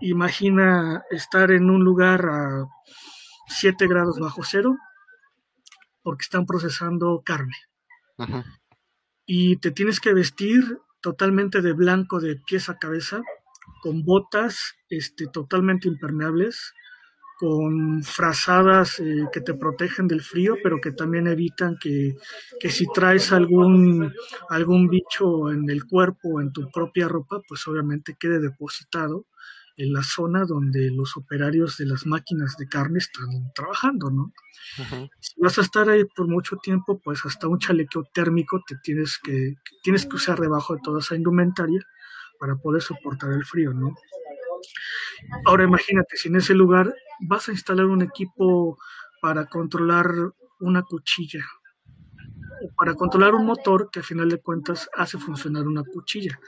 imagina estar en un lugar a 7 grados bajo cero porque están procesando carne. Ajá y te tienes que vestir totalmente de blanco de pies a cabeza, con botas este, totalmente impermeables, con frazadas eh, que te protegen del frío, pero que también evitan que, que, si traes algún, algún bicho en el cuerpo o en tu propia ropa, pues obviamente quede depositado en la zona donde los operarios de las máquinas de carne están trabajando, ¿no? Si vas a estar ahí por mucho tiempo, pues hasta un chalequeo térmico te tienes que, tienes que usar debajo de toda esa indumentaria para poder soportar el frío, ¿no? Ahora imagínate, si en ese lugar vas a instalar un equipo para controlar una cuchilla, o para controlar un motor que a final de cuentas hace funcionar una cuchilla.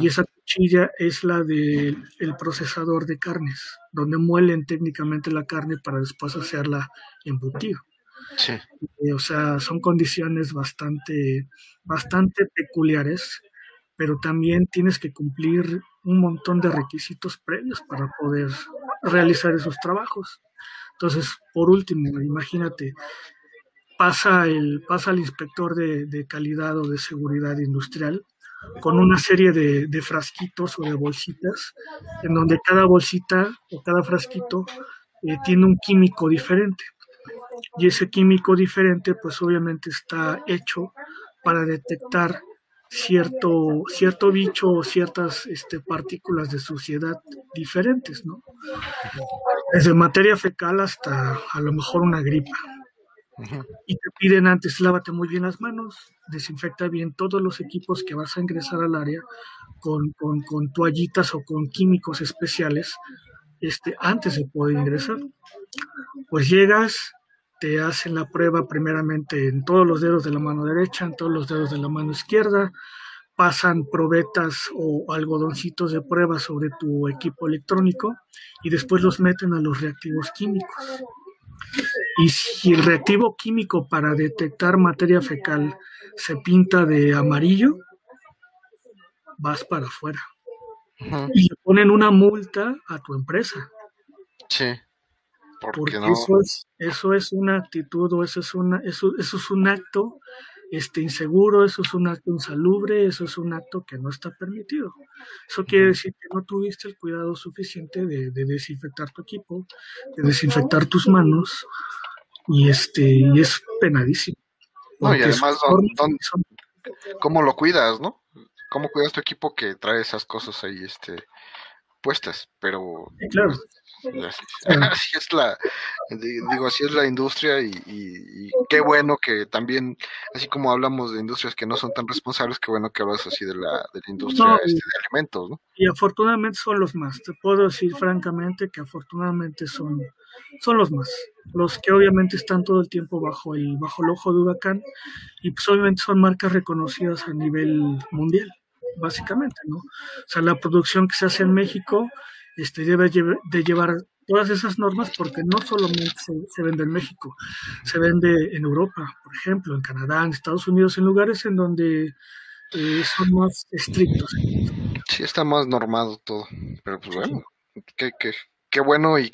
Y esa cuchilla es la del procesador de carnes, donde muelen técnicamente la carne para después hacerla embutido. Sí. Eh, o sea, son condiciones bastante, bastante peculiares, pero también tienes que cumplir un montón de requisitos previos para poder realizar esos trabajos. Entonces, por último, imagínate, pasa el, pasa el inspector de, de calidad o de seguridad industrial con una serie de, frasquitos o de bolsitas, en donde cada bolsita o cada frasquito eh, tiene un químico diferente. Y ese químico diferente, pues obviamente está hecho para detectar cierto, cierto bicho o ciertas este, partículas de suciedad diferentes, ¿no? Desde materia fecal hasta a lo mejor una gripa. Y te piden antes, lávate muy bien las manos, desinfecta bien todos los equipos que vas a ingresar al área con, con, toallitas o con químicos especiales este, antes de poder ingresar. Pues llegas, te hacen la prueba primeramente en todos los dedos de la mano derecha, en todos los dedos de la mano izquierda, pasan probetas o algodoncitos de prueba sobre tu equipo electrónico y después los meten a los reactivos químicos. Y si el reactivo químico para detectar materia fecal se pinta de amarillo, vas para afuera. Y le ponen una multa a tu empresa. Sí. Porque eso, es, eso es una actitud o eso es, una, eso, eso es un acto este, inseguro, eso es un acto insalubre, eso es un acto que no está permitido. Eso quiere decir que no tuviste el cuidado suficiente de, desinfectar tu equipo, de desinfectar tus manos, y este, y es penadísimo. No, y además, ¿cómo lo cuidas, no? ¿Cómo cuidas tu equipo que trae esas cosas ahí, este, puestas? Pero, claro. Así, es la, digo, así es la industria y, qué bueno que también, así como hablamos de industrias que no son tan responsables, qué bueno que hablas así de la, de la industria este, de alimentos, ¿no? Y afortunadamente son los más, te puedo decir francamente que afortunadamente son, son los más, los que obviamente están todo el tiempo bajo el, bajo el ojo de huracán y pues obviamente son marcas reconocidas a nivel mundial básicamente, ¿no? O sea, la producción que se hace en México este, debe de llevar todas esas normas porque no solamente se, vende en México, se vende en Europa, por ejemplo, en Canadá, en Estados Unidos, en lugares en donde eh, son más estrictos. Sí, está más normado todo, pero pues bueno, qué, qué, qué bueno y,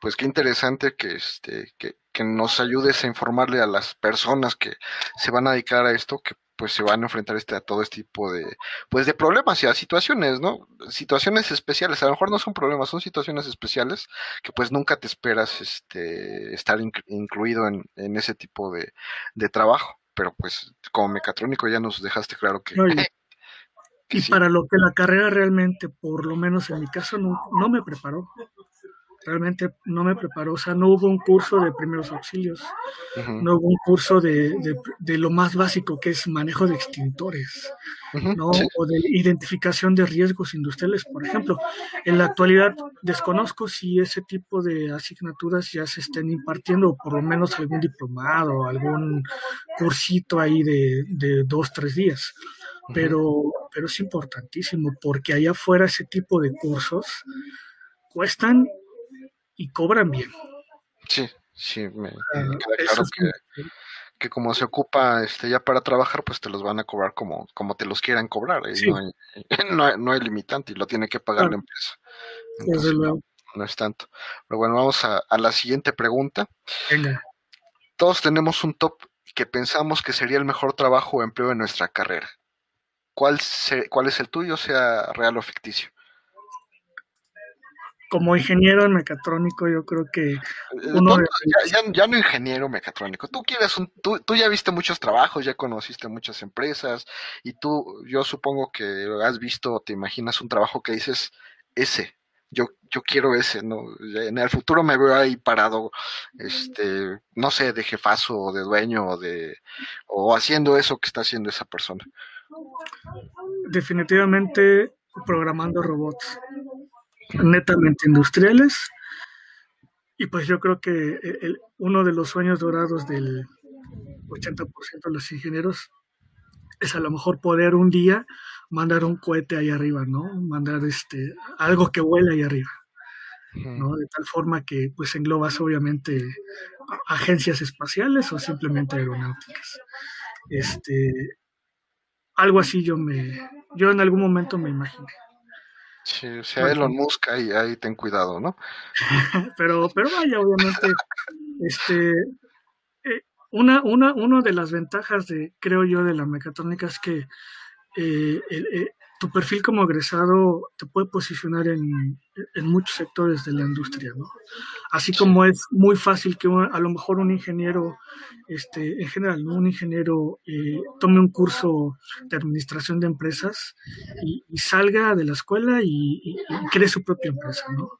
pues qué interesante que, este, que, que nos ayudes a informarle a las personas que se van a dedicar a esto, que pues se van a enfrentar este, a todo este tipo de, pues de problemas y a situaciones, ¿no? Situaciones especiales, a lo mejor no son problemas, son situaciones especiales que pues nunca te esperas este, estar incluido en, en, ese tipo de, de, trabajo, pero pues como mecatrónico ya nos dejaste claro que... y para lo que la carrera realmente, por lo menos en mi caso, no, no me preparó realmente no me preparó, o sea, no hubo un curso de primeros auxilios, no hubo un curso de, de, lo más básico que es manejo de extintores, ¿no? O de identificación de riesgos industriales, por ejemplo. En la actualidad desconozco si ese tipo de asignaturas ya se estén impartiendo, o por lo menos algún diplomado, algún cursito ahí de, de dos, tres días. Pero, pero es importantísimo porque allá afuera ese tipo de cursos cuestan y cobran bien. Sí, sí, me, ah, queda claro que, como se ocupa este ya para trabajar, pues te los van a cobrar como, como te los quieran cobrar. no, hay, limitante y lo tiene que pagar la empresa. no, es tanto. Pero bueno, vamos a, la siguiente pregunta. Venga. Todos tenemos un top que pensamos que sería el mejor trabajo o empleo en nuestra carrera. ¿Cuál, ¿Cuál es el tuyo, sea real o ficticio? Como ingeniero en mecatrónico, yo creo que eh, uno ya, no ingeniero mecatrónico, tú quieres un, tú, tú, ya viste muchos trabajos, ya conociste muchas empresas y tú, yo supongo que has visto, te imaginas un trabajo que dices ese, yo, yo quiero ese, no, en el futuro me veo ahí parado, este, no sé, de jefazo o de dueño o de, o haciendo eso que está haciendo esa persona. Definitivamente programando robots netamente industriales. Y pues yo creo que el, uno de los sueños dorados del 80% de los ingenieros es a lo mejor poder un día mandar un cohete ahí arriba, ¿no? Mandar este algo que vuela ahí arriba. ¿no? De tal forma que pues englobas obviamente agencias espaciales o simplemente aeronáuticas. Este algo así yo me yo en algún momento me imaginé. Sí, o sea, Elon Musk, ahí, ahí ten cuidado, ¿no? pero, pero vaya, obviamente, este, eh, una, una, una de las ventajas de, creo yo, de la mecatrónica es que eh, eh, tu perfil como egresado te puede posicionar en, muchos sectores de la industria, ¿no? Así como es muy fácil que a lo mejor un ingeniero, este, en general, un ingeniero eh, tome un curso de administración de empresas y, salga de la escuela y, cree su propia empresa, ¿no?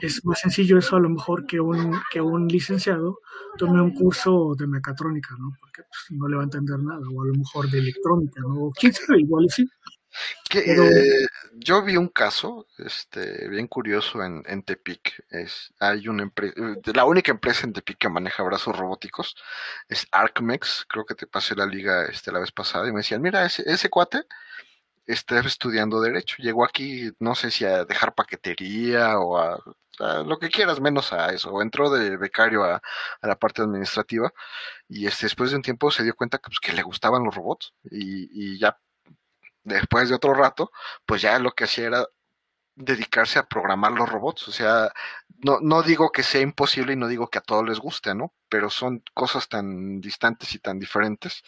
Es más sencillo eso a lo mejor que un, que un licenciado tome un curso de mecatrónica, ¿no? Porque pues, no le va a entender nada, o a lo mejor de electrónica, ¿no? quién sabe, igual sí. Que, eh, yo vi un caso este, bien curioso en, en Tepic. Es, hay una empresa, eh, la única empresa en Tepic que maneja brazos robóticos es ArcMex. Creo que te pasé la liga este, la vez pasada y me decían, mira, ese, ese cuate está estudiando Derecho. Llegó aquí, no sé si a dejar paquetería o a, lo que quieras, menos a eso. O entró de becario a, a, la parte administrativa y este, después de un tiempo se dio cuenta que, pues, que le gustaban los robots y, y ya después de otro rato, pues ya lo que hacía era dedicarse a programar los robots. O sea, no, no digo que sea imposible y no digo que a todos les guste, ¿no? Pero son cosas tan distantes y tan diferentes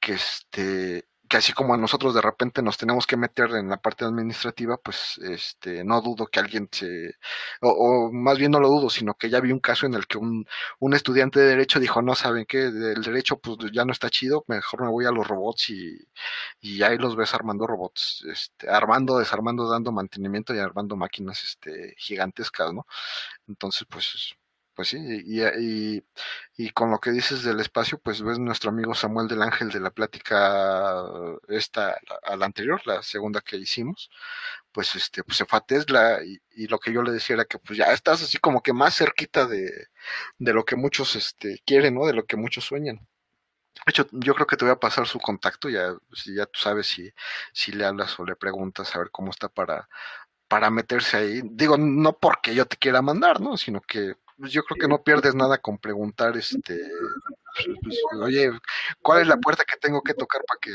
que este que así como a nosotros de repente nos tenemos que meter en la parte administrativa, pues este no dudo que alguien se o, más bien no lo dudo, sino que ya vi un caso en el que un, un estudiante de derecho dijo, "No saben qué, el derecho pues ya no está chido, mejor me voy a los robots y, y ahí los ves armando robots, este armando, desarmando, dando mantenimiento y armando máquinas este gigantescas, ¿no? Entonces, pues pues sí, y, y, con lo que dices del espacio, pues ves nuestro amigo Samuel del Ángel de la plática esta, a la anterior, la segunda que hicimos, pues este, pues se fue a Tesla y, lo que yo le decía era que pues ya estás así como que más cerquita de, de lo que muchos este, quieren, ¿no? De lo que muchos sueñan. De hecho, yo creo que te voy a pasar su contacto, ya, si ya tú sabes si, si le hablas o le preguntas a ver cómo está para, para meterse ahí. Digo, no porque yo te quiera mandar, ¿no? Sino que yo creo que no pierdes nada con preguntar, este, pues, pues, oye, ¿cuál es la puerta que tengo que tocar para que,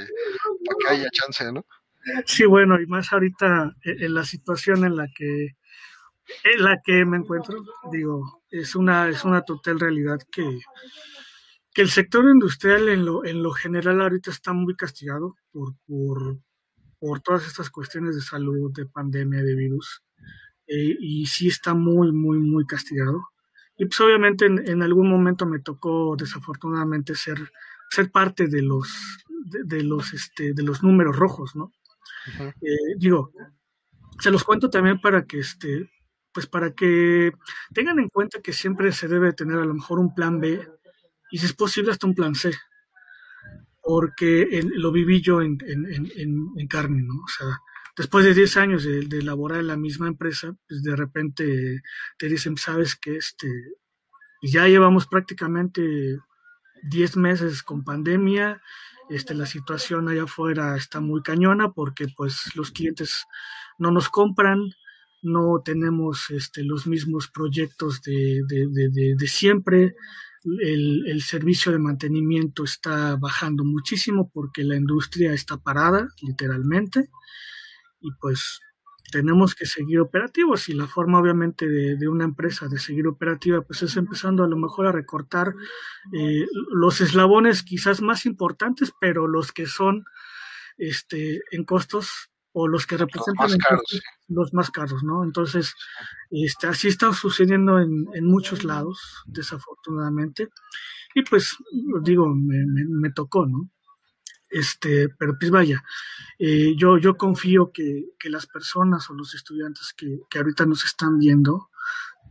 para que haya chance, no? Sí, bueno, y más ahorita e, en la situación en la que en la que me encuentro, digo, es una es una total realidad que que el sector industrial en lo en lo general ahorita está muy castigado por por, por todas estas cuestiones de salud, de pandemia, de virus, eh, y sí está muy muy muy castigado. Y pues obviamente en, algún momento me tocó desafortunadamente ser, ser parte de los, de, los, este, de los números rojos, ¿no? Eh, digo, se los cuento también para que este, pues para que tengan en cuenta que siempre se debe tener a lo mejor un plan B y si es posible hasta un plan C, porque lo viví yo en, en, carne, ¿no? O sea, después de 10 años de, laborar en la misma empresa, pues de repente te dicen, sabes que este, ya llevamos prácticamente 10 meses con pandemia, este, la situación allá afuera está muy cañona porque pues los clientes no nos compran, no tenemos este, los mismos proyectos de, de, siempre, el, servicio de mantenimiento está bajando muchísimo porque la industria está parada, literalmente y pues tenemos que seguir operativos y la forma obviamente de, una empresa de seguir operativa pues es empezando a lo mejor a recortar eh, los eslabones quizás más importantes pero los que son este en costos o los que representan los más caros, los más caros no entonces este así está sucediendo en, en muchos lados desafortunadamente y pues digo me, me tocó no este, pero pues vaya, eh, yo, yo confío que, que, las personas o los estudiantes que, que ahorita nos están viendo,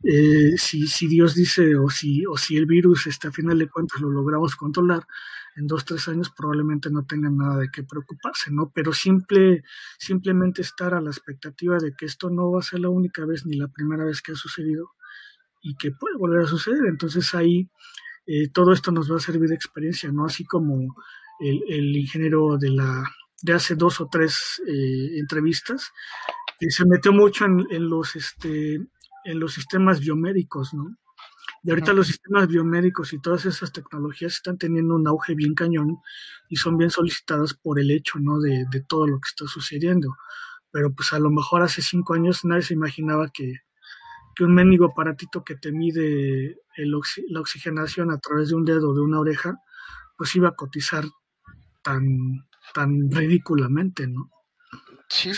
eh, si, si Dios dice o si, o si el virus, este, a final de cuentas, lo logramos controlar, en dos, tres años probablemente no tengan nada de qué preocuparse, ¿no? Pero simple, simplemente estar a la expectativa de que esto no va a ser la única vez ni la primera vez que ha sucedido y que puede volver a suceder. Entonces ahí eh, todo esto nos va a servir de experiencia, ¿no? Así como el, ingeniero de, la, de hace dos o tres eh, entrevistas, que se metió mucho en, los, este, en los sistemas biomédicos, ¿no? Y ahorita los sistemas biomédicos y todas esas tecnologías están teniendo un auge bien cañón y son bien solicitadas por el hecho, ¿no? De, de todo lo que está sucediendo. Pero pues a lo mejor hace cinco años nadie se imaginaba que, que un mendigo aparatito que te mide el la oxigenación a través de un dedo de una oreja, pues iba a cotizar tan, tan ridículamente, ¿no? Sí,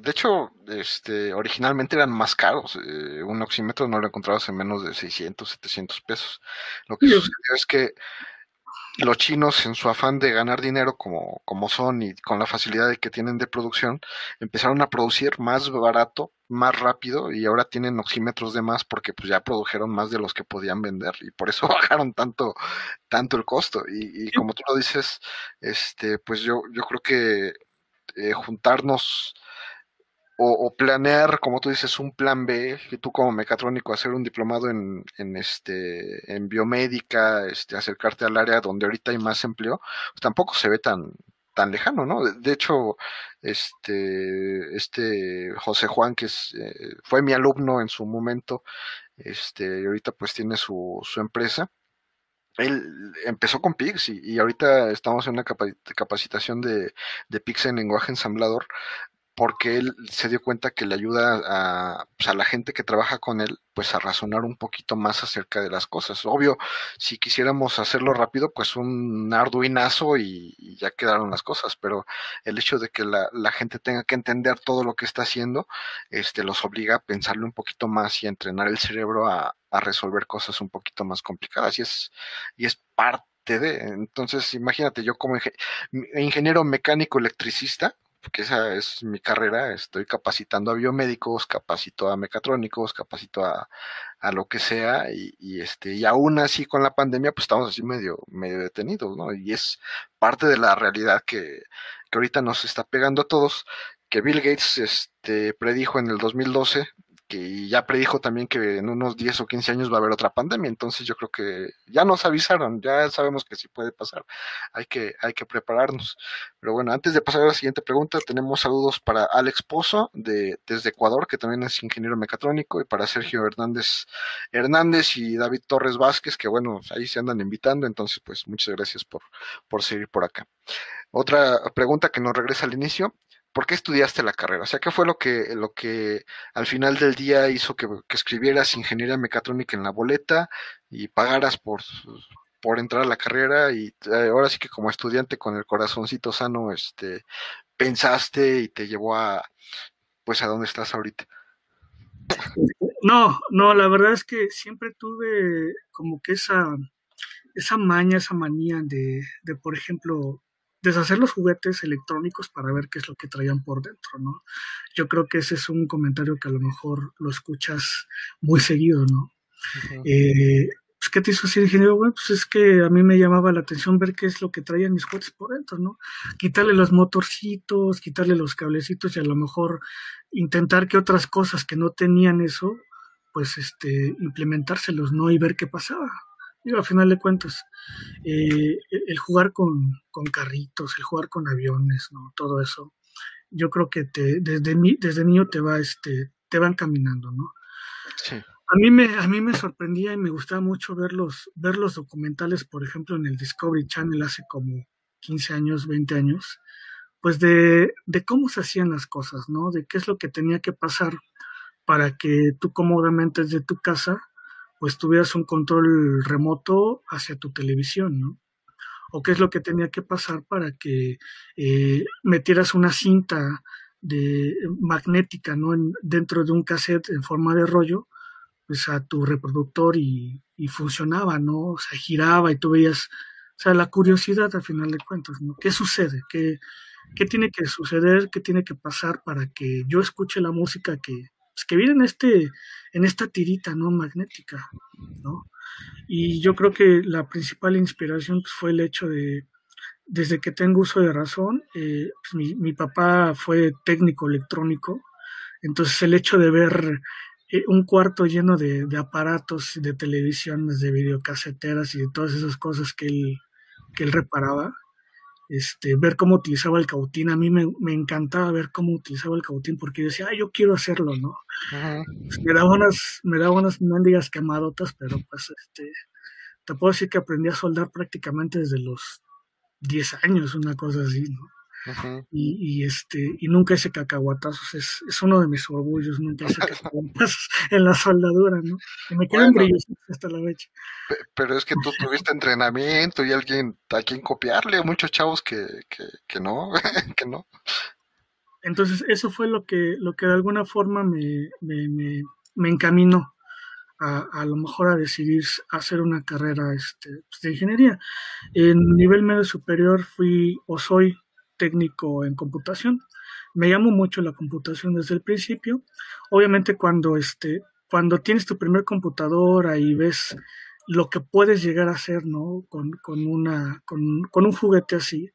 de hecho, este, originalmente eran más caros. Eh, un oxímetro no lo encontrabas en menos de 600, 700 pesos. Lo que sucedió es que los chinos, en su afán de ganar dinero como, como son y con la facilidad de que tienen de producción, empezaron a producir más barato, más rápido y ahora tienen oxímetros de más porque pues ya produjeron más de los que podían vender y por eso bajaron tanto, tanto el costo. Y, como tú lo dices, este, pues yo, yo creo que eh, juntarnos o, planear, como tú dices, un plan B, que tú como mecatrónico hacer un diplomado en, en este en biomédica, este acercarte al área donde ahorita hay más empleo, pues tampoco se ve tan tan lejano, ¿no? De, hecho, este este José Juan que es, eh, fue mi alumno en su momento, este y ahorita pues tiene su su empresa él empezó con PIX y, ahorita estamos en una capacitación de, de PIX en lenguaje ensamblador porque él se dio cuenta que le ayuda a, pues, a, la gente que trabaja con él, pues a razonar un poquito más acerca de las cosas. Obvio, si quisiéramos hacerlo rápido, pues un arduinazo y, ya quedaron las cosas, pero el hecho de que la, la, gente tenga que entender todo lo que está haciendo, este, los obliga a pensarle un poquito más y a entrenar el cerebro a, a resolver cosas un poquito más complicadas y es, y es parte de, entonces imagínate yo como ingeniero mecánico electricista, porque esa es mi carrera, estoy capacitando a biomédicos, capacito a mecatrónicos, capacito a, a lo que sea, y, y, este, y aún así con la pandemia, pues estamos así medio, medio detenidos, ¿no? Y es parte de la realidad que, que ahorita nos está pegando a todos, que Bill Gates este, predijo en el 2012 que ya predijo también que en unos 10 o 15 años va a haber otra pandemia, entonces yo creo que ya nos avisaron, ya sabemos que sí puede pasar, hay que, hay que prepararnos. Pero bueno, antes de pasar a la siguiente pregunta, tenemos saludos para Alex Pozo de, desde Ecuador, que también es ingeniero mecatrónico, y para Sergio Hernández Hernández y David Torres Vázquez, que bueno, ahí se andan invitando, entonces pues muchas gracias por, por seguir por acá. Otra pregunta que nos regresa al inicio, ¿por qué estudiaste la carrera? O sea, ¿qué fue lo que, lo que al final del día hizo que, escribieras ingeniería mecatrónica en la boleta y pagaras por, por entrar a la carrera y eh, ahora sí que como estudiante con el corazoncito sano, este, pensaste y te llevó a, pues, a dónde estás ahorita? No, no, la verdad es que siempre tuve como que esa, esa maña, esa manía de, de por ejemplo, deshacer los juguetes electrónicos para ver qué es lo que traían por dentro, ¿no? Yo creo que ese es un comentario que a lo mejor lo escuchas muy seguido, ¿no? eh, pues, ¿qué te hizo así, ingeniero? Bueno, pues es que a mí me llamaba la atención ver qué es lo que traían mis juguetes por dentro, ¿no? Quitarle los motorcitos, quitarle los cablecitos y a lo mejor intentar que otras cosas que no tenían eso, pues este, implementárselos, ¿no? Y ver qué pasaba. Y al final de cuentas, eh, el jugar con, con, carritos, el jugar con aviones, ¿no? Todo eso, yo creo que te, desde, desde niño te va, este, te van caminando, ¿no? Sí. A mí me, a mí me sorprendía y me gustaba mucho ver los, ver los documentales, por ejemplo, en el Discovery Channel hace como 15 años, 20 años, pues de, de cómo se hacían las cosas, ¿no? De qué es lo que tenía que pasar para que tú cómodamente desde tu casa pues tuvieras un control remoto hacia tu televisión, ¿no? O qué es lo que tenía que pasar para que eh, metieras una cinta de magnética, ¿no? En, dentro de un cassette en forma de rollo, pues a tu reproductor y, y, funcionaba, ¿no? O sea, giraba y tú veías, o sea, la curiosidad al final de cuentas, ¿no? ¿Qué sucede? ¿Qué, qué tiene que suceder? ¿Qué tiene que pasar para que yo escuche la música que, pues, que viene en, este, en esta tirita no magnética, ¿no? Y yo creo que la principal inspiración pues, fue el hecho de, desde que tengo uso de razón, eh, pues, mi, mi, papá fue técnico electrónico, entonces el hecho de ver eh, un cuarto lleno de, de, aparatos, de televisiones, de videocaseteras y de todas esas cosas que él, que él reparaba, este, ver cómo utilizaba el cautín. A mí me, me, encantaba ver cómo utilizaba el cautín porque yo decía, ah, yo quiero hacerlo, ¿no? Pues me daba unas, me daba unas mendigas quemadotas, pero pues este, te puedo decir que aprendí a soldar prácticamente desde los 10 años, una cosa así, ¿no? Y, y, este y nunca hice cacahuatazos es, es uno de mis orgullos nunca hice cacahuatazos en la soldadura no y me quedan bueno, brillos hasta la fecha. Pero es que tú tuviste entrenamiento y alguien a quien copiarle muchos chavos que, que, que no que no. Entonces eso fue lo que lo que de alguna forma me, me, me, me encaminó a, a, lo mejor a decidir hacer una carrera este, pues de ingeniería. En nivel medio superior fui o soy técnico en computación. Me llamó mucho la computación desde el principio. Obviamente cuando, este, cuando tienes tu primer computadora y ves lo que puedes llegar a hacer, ¿no? Con, con, una, con, con un juguete así,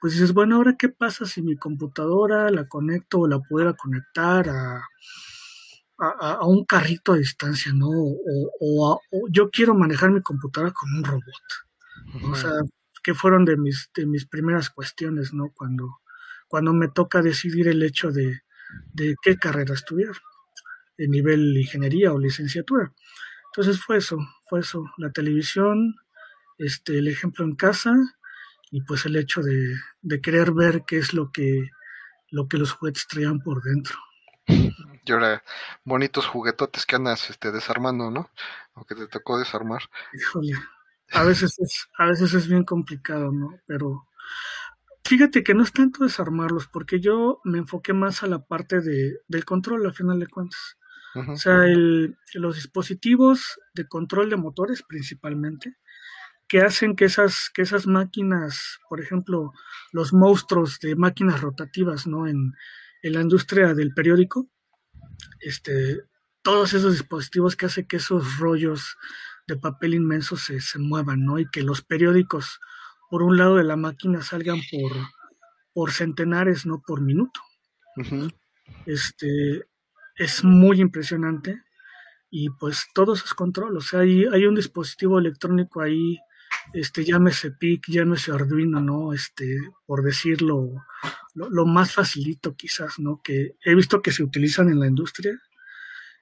pues dices, bueno, ahora qué pasa si mi computadora la conecto o la pudiera conectar a, a, un carrito a distancia, ¿no? O, o, a, yo quiero manejar mi computadora como un robot. O sea, que fueron de mis, de mis primeras cuestiones, ¿no? Cuando, cuando me toca decidir el hecho de, de qué carrera estudiar, de nivel ingeniería o licenciatura. Entonces fue eso, fue eso, la televisión, este, el ejemplo en casa y pues el hecho de, de querer ver qué es lo que lo que los juguetes traían por dentro. Y ahora, bonitos juguetotes que andas este, desarmando, ¿no? O que te tocó desarmar. Híjole, a veces es, a veces es bien complicado, ¿no? Pero fíjate que no es tanto desarmarlos, porque yo me enfoqué más a la parte de, del control, al final de cuentas. O sea, el, los dispositivos de control de motores principalmente, que hacen que esas, que esas máquinas, por ejemplo, los monstruos de máquinas rotativas, ¿no? En, en la industria del periódico, este, todos esos dispositivos que hacen que esos rollos de papel inmensos se, se, muevan, ¿no? Y que los periódicos por un lado de la máquina salgan por, por centenares, no por minuto. Este es muy impresionante y pues todo es control, o sea, hay, hay un dispositivo electrónico ahí, este, llámese PIC, llámese Arduino, ¿no? Este, por decirlo, lo, lo, más facilito quizás, ¿no? Que he visto que se utilizan en la industria,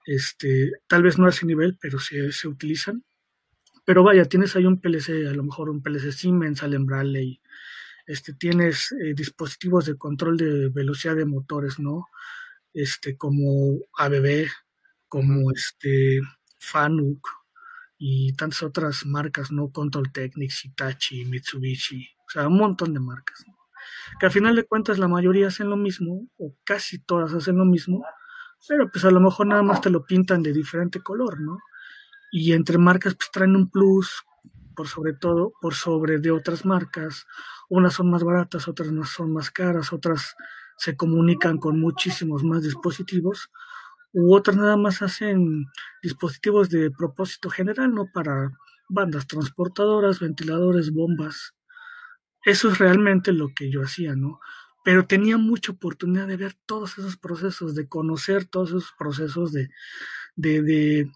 este, tal vez no a ese nivel, pero sí se utilizan pero vaya, tienes ahí un PLC, a lo mejor un PLC Siemens, Allen Bradley, este, tienes eh, dispositivos de control de velocidad de motores, ¿no? Este, como ABB, como este, Fanuc y tantas otras marcas, ¿no? Control Technics, Hitachi, Mitsubishi, o sea, un montón de marcas, ¿no? Que al final de cuentas la mayoría hacen lo mismo, o casi todas hacen lo mismo, pero pues a lo mejor nada más te lo pintan de diferente color, ¿no? Y entre marcas pues traen un plus por sobre todo por sobre de otras marcas. Unas son más baratas otras son más caras otras se comunican con muchísimos más dispositivos u otras nada más hacen dispositivos de propósito general no para bandas transportadoras ventiladores bombas. Eso es realmente lo que yo hacía no pero tenía mucha oportunidad de ver todos esos procesos de conocer todos esos procesos de, de, de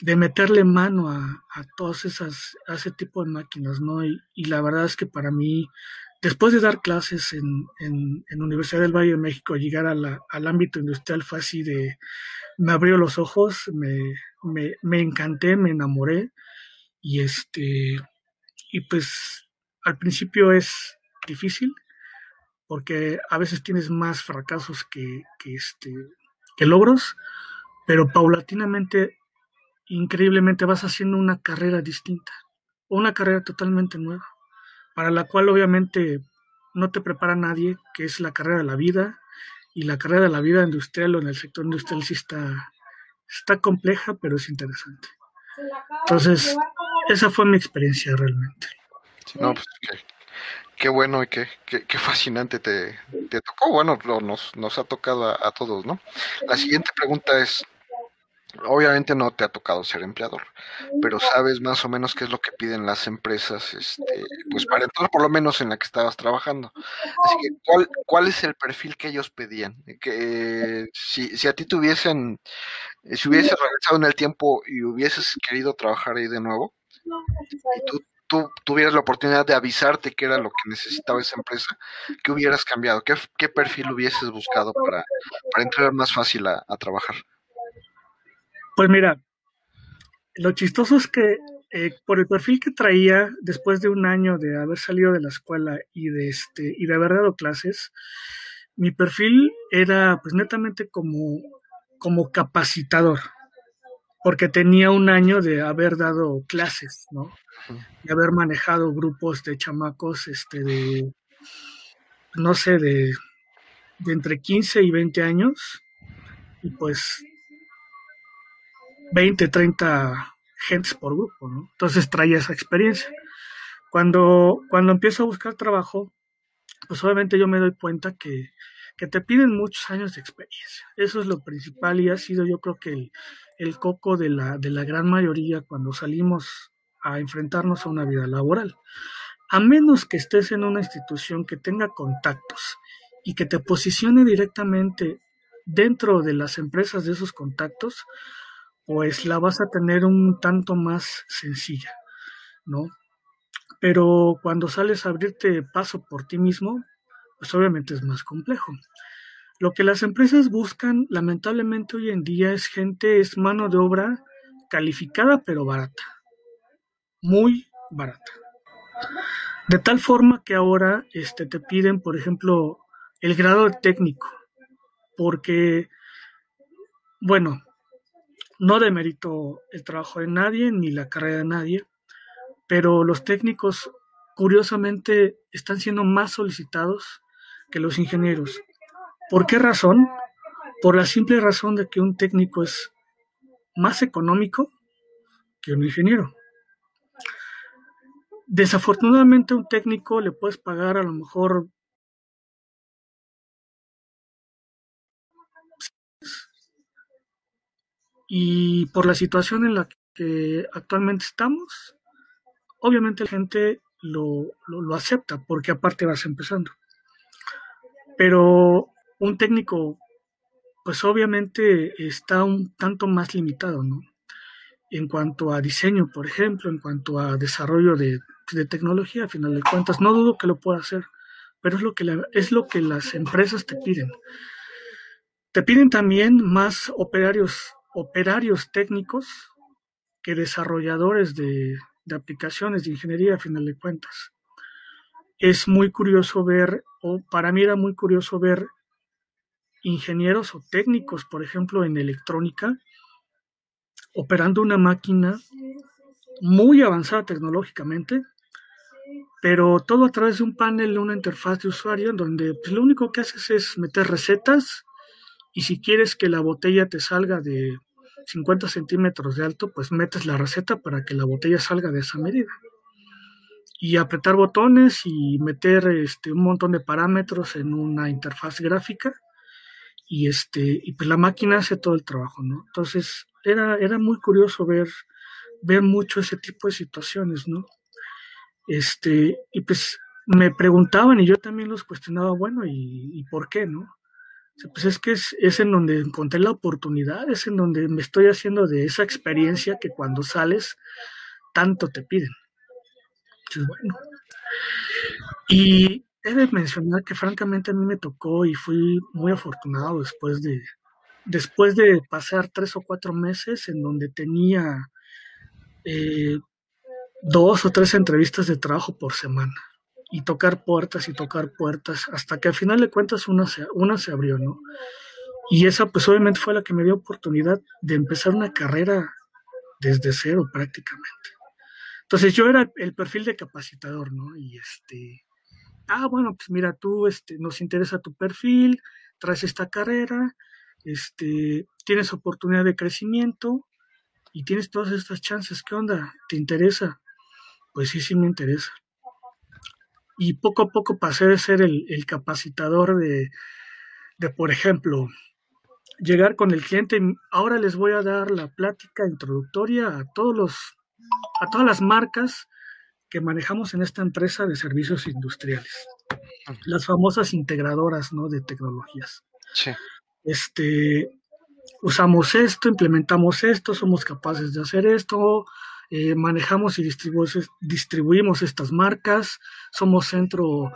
de meterle mano a, a todas esas, a ese tipo de máquinas, ¿no? Y, la verdad es que para mí, después de dar clases en, en, Universidad del Valle de México, llegar al ámbito industrial fue así de, me abrió los ojos, me, me, me encanté, me enamoré, y este, y pues al principio es difícil, porque a veces tienes más fracasos que, que, este, que logros, pero paulatinamente increíblemente vas haciendo una carrera distinta, una carrera totalmente nueva, para la cual obviamente no te prepara nadie, que es la carrera de la vida, y la carrera de la vida industrial o en el sector industrial sí está, está compleja, pero es interesante. Entonces, esa fue mi experiencia realmente. pues qué, bueno y qué, qué, fascinante te, te, tocó. Bueno, nos, nos ha tocado a, a todos, ¿no? La siguiente pregunta es, Obviamente no te ha tocado ser empleador, pero sabes más o menos qué es lo que piden las empresas, este, pues para entrar por lo menos en la que estabas trabajando. Así que, ¿cuál, cuál es el perfil que ellos pedían? Que si, si a ti tuviesen, eh, si hubieses regresado en el tiempo y hubieses querido trabajar ahí de nuevo, y tú, tú tuvieras la oportunidad de avisarte qué era lo que necesitaba esa empresa, ¿qué hubieras cambiado? ¿Qué, qué perfil hubieses buscado para, para entrar más fácil a, a trabajar? Pues mira, lo chistoso es que eh, por el perfil que traía después de un año de haber salido de la escuela y de este y de haber dado clases, mi perfil era pues netamente como como capacitador, porque tenía un año de haber dado clases, ¿no? De haber manejado grupos de chamacos, este, de, no sé, de, de entre 15 y 20 años, y pues 20, 30 gentes por grupo, ¿no? Entonces traía esa experiencia. Cuando, cuando empiezo a buscar trabajo, pues obviamente yo me doy cuenta que, que te piden muchos años de experiencia. Eso es lo principal y ha sido yo creo que el, el coco de la, de la gran mayoría cuando salimos a enfrentarnos a una vida laboral. A menos que estés en una institución que tenga contactos y que te posicione directamente dentro de las empresas de esos contactos, pues la vas a tener un tanto más sencilla, ¿no? Pero cuando sales a abrirte paso por ti mismo, pues obviamente es más complejo. Lo que las empresas buscan, lamentablemente hoy en día, es gente, es mano de obra calificada pero barata. Muy barata. De tal forma que ahora este, te piden, por ejemplo, el grado técnico, porque, bueno, no demerito el trabajo de nadie ni la carrera de nadie, pero los técnicos curiosamente están siendo más solicitados que los ingenieros. ¿Por qué razón? Por la simple razón de que un técnico es más económico que un ingeniero. Desafortunadamente un técnico le puedes pagar a lo mejor y por la situación en la que actualmente estamos, obviamente la gente lo, lo, acepta porque aparte vas empezando. Pero un técnico, pues obviamente está un tanto más limitado, ¿no? En cuanto a diseño, por ejemplo, en cuanto a desarrollo de de tecnología, a final de cuentas. No dudo que lo pueda hacer, pero es lo que, es lo que las empresas te piden. Te piden también más operarios, operarios técnicos que desarrolladores de, aplicaciones de ingeniería, a final de cuentas. Es muy curioso ver, o para mí era muy curioso ver ingenieros o técnicos, por ejemplo, en electrónica, operando una máquina muy avanzada tecnológicamente, pero todo a través de un panel, una interfaz de usuario, donde pues, lo único que haces es meter recetas y si quieres que la botella te salga de 50 centímetros de alto, pues metes la receta para que la botella salga de esa medida. Y apretar botones y meter este, un montón de parámetros en una interfaz gráfica y este y pues la máquina hace todo el trabajo, ¿no? Entonces era, era muy curioso ver, ver mucho ese tipo de situaciones, ¿no? Este, y pues me preguntaban y yo también los cuestionaba, bueno, ¿y, por qué, no? Pues es que es, es, en donde encontré la oportunidad, es en donde me estoy haciendo de esa experiencia que cuando sales tanto te piden. Entonces, bueno. Y he de mencionar que francamente a mí me tocó y fui muy afortunado después de, después de pasar tres o cuatro meses en donde tenía eh, dos o tres entrevistas de trabajo por semana y tocar puertas y tocar puertas hasta que al final de cuentas una se, una se abrió, ¿no? Y esa pues obviamente fue la que me dio oportunidad de empezar una carrera desde cero prácticamente. Entonces yo era el perfil de capacitador, ¿no? Y este, ah, bueno, pues mira, tú, este, nos interesa tu perfil, traes esta carrera, este, tienes oportunidad de crecimiento y tienes todas estas chances, ¿qué onda? ¿Te interesa? pues sí, sí me interesa. Y poco a poco pasé de ser el, capacitador de, de, por ejemplo, llegar con el cliente. Ahora les voy a dar la plática introductoria a todos los, a todas las marcas que manejamos en esta empresa de servicios industriales. Las famosas integradoras, ¿no? De tecnologías. Sí. Este, usamos esto, implementamos esto, somos capaces de hacer esto, eh, manejamos y distribuimos, estas marcas, somos centro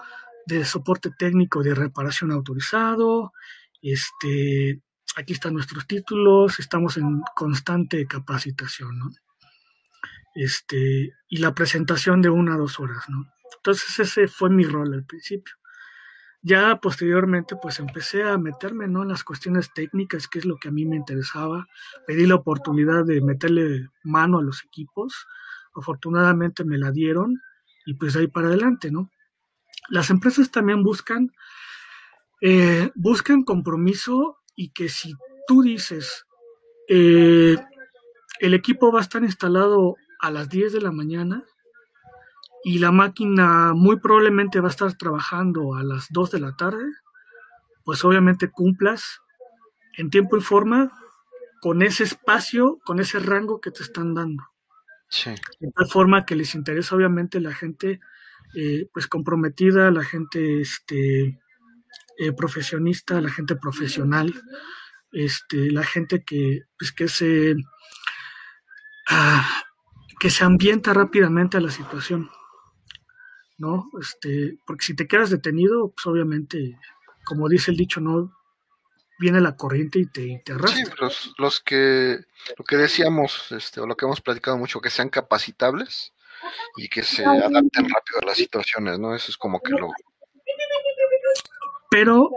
de soporte técnico de reparación autorizado, este, aquí están nuestros títulos, estamos en constante capacitación. Este, y la presentación de una a dos horas, ¿no? Entonces ese fue mi rol al principio. Ya posteriormente pues empecé a meterme ¿no? en las cuestiones técnicas, que es lo que a mí me interesaba. Pedí la oportunidad de meterle mano a los equipos. Afortunadamente me la dieron y pues ahí para adelante, ¿no? Las empresas también buscan, eh, buscan compromiso y que si tú dices, eh, el equipo va a estar instalado a las 10 de la mañana, y la máquina muy probablemente va a estar trabajando a las 2 de la tarde, pues obviamente cumplas en tiempo y forma con ese espacio, con ese rango que te están dando. Sí. De tal forma que les interesa obviamente la gente eh, pues comprometida, la gente este, eh, profesionista, la gente profesional, este, la gente que, pues, que se ah, que se ambienta rápidamente a la situación. ¿No? Este, porque si te quedas detenido, pues obviamente, como dice el dicho, no viene la corriente y te, te arrastra. Sí, los, los que, lo que decíamos, este, o lo que hemos platicado mucho, que sean capacitables y que se adapten rápido a las situaciones, ¿no? Eso es como que lo... pero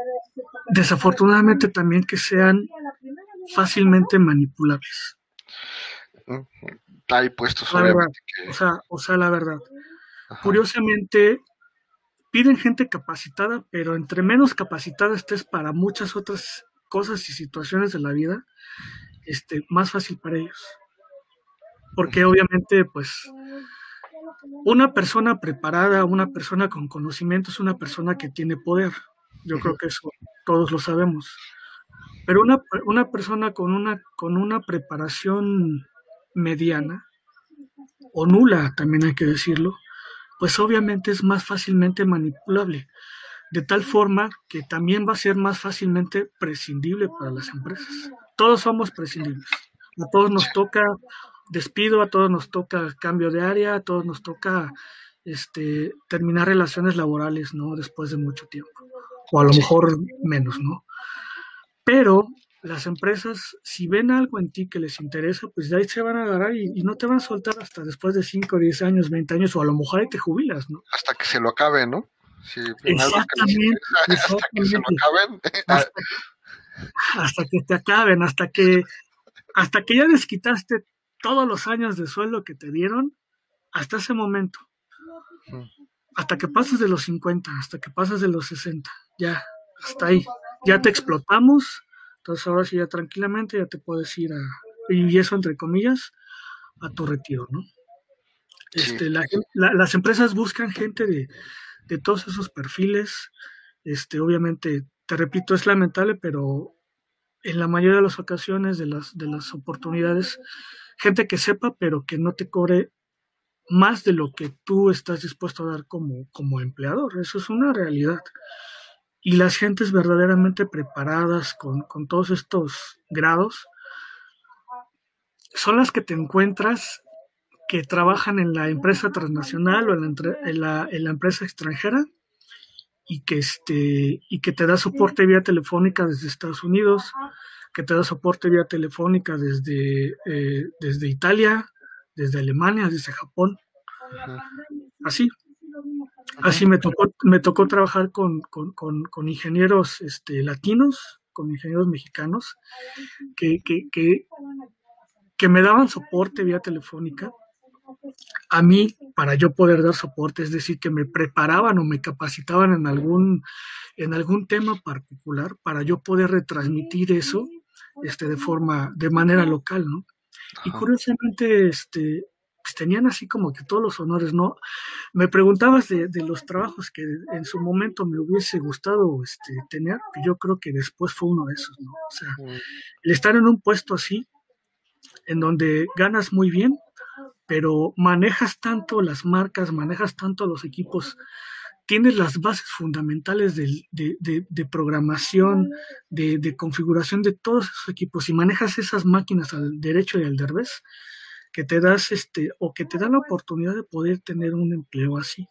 desafortunadamente también que sean fácilmente manipulables. Hay puestos, o, sea, o sea, la verdad. Curiosamente, piden gente capacitada, pero entre menos capacitada estés para muchas otras cosas y situaciones de la vida, este, más fácil para ellos. Porque obviamente, pues, una persona preparada, una persona con conocimiento es una persona que tiene poder. Yo creo que eso todos lo sabemos. Pero una, una persona con una, con una preparación mediana, o nula también hay que decirlo, pues obviamente es más fácilmente manipulable, de tal forma que también va a ser más fácilmente prescindible para las empresas. Todos somos prescindibles. A todos nos toca despido, a todos nos toca cambio de área, a todos nos toca este, terminar relaciones laborales, ¿no? Después de mucho tiempo. O a lo mejor menos, ¿no? Pero las empresas, si ven algo en ti que les interesa, pues de ahí se van a agarrar y, no te van a soltar hasta después de 5, 10 años, 20 años, o a lo mejor ahí te jubilas, ¿no? Hasta que se lo acabe, ¿no? exactamente, hasta que se lo acaben. Hasta, que te acaben, hasta que, hasta que ya desquitaste todos los años de sueldo que te dieron, hasta ese momento. Hasta que pasas de los 50, hasta que pasas de los 60, ya, hasta ahí. Ya te explotamos, entonces ahora sí ya tranquilamente ya te puedes ir a, y eso entre comillas, a tu retiro, ¿no? Este, las empresas buscan gente de, de, todos esos perfiles. Este, obviamente, te repito, es lamentable, pero en la mayoría de las ocasiones de las, de las oportunidades, gente que sepa, pero que no te cobre más de lo que tú estás dispuesto a dar como, como empleador. Eso es una realidad y las gentes verdaderamente preparadas con, todos estos grados son las que te encuentras que trabajan en la empresa transnacional o en la, en la, empresa extranjera y que, este, y que te da soporte vía telefónica desde Estados Unidos, que te da soporte vía telefónica desde, eh, desde Italia, desde Alemania, desde Japón. Así, Así me tocó, me tocó trabajar con, ingenieros este, latinos, con ingenieros mexicanos, que, que, me daban soporte vía telefónica a mí para yo poder dar soporte, es decir, que me preparaban o me capacitaban en algún, en algún tema particular para yo poder retransmitir eso este, de forma, de manera local, ¿no? Y curiosamente, este, pues, tenían así como que todos los honores, ¿no? Me preguntabas de, los trabajos que en su momento me hubiese gustado este, tener, yo creo que después fue uno de esos, ¿no? O sea, el estar en un puesto así, en donde ganas muy bien, pero manejas tanto las marcas, manejas tanto los equipos, tienes las bases fundamentales de, de, programación, de, configuración de todos esos equipos y manejas esas máquinas al derecho y al derbez, que te das este o que te dan la oportunidad de poder tener un empleo así.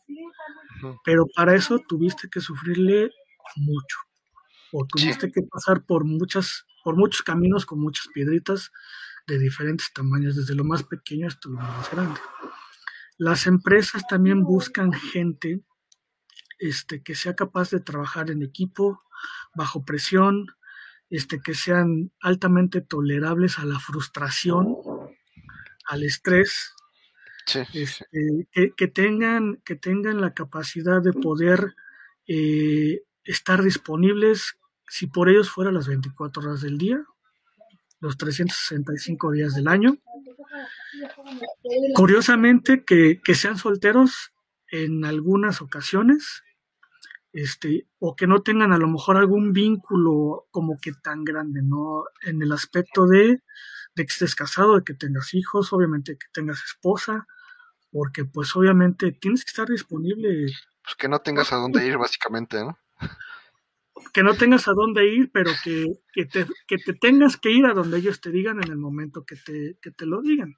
Pero para eso tuviste que sufrirle mucho o tuviste que pasar por muchas por muchos caminos con muchas piedritas de diferentes tamaños, desde lo más pequeño hasta lo más grande. Las empresas también buscan gente este, que sea capaz de trabajar en equipo, bajo presión, este, que sean altamente tolerables a la frustración, al estrés, este, que, tengan, que tengan la capacidad de poder eh, estar disponibles, si por ellos fuera las 24 horas del día, los 365 días del año. Curiosamente, que, que sean solteros en algunas ocasiones, este, o que no tengan a lo mejor algún vínculo como que tan grande, ¿no? En el aspecto de de que estés casado, de que tengas hijos, obviamente que tengas esposa, porque pues obviamente tienes que estar disponible. Pues que no tengas a dónde ir, básicamente, ¿no? Que no tengas a dónde ir, pero que, que, te, que te tengas que ir a donde ellos te digan en el momento que te, que te lo digan.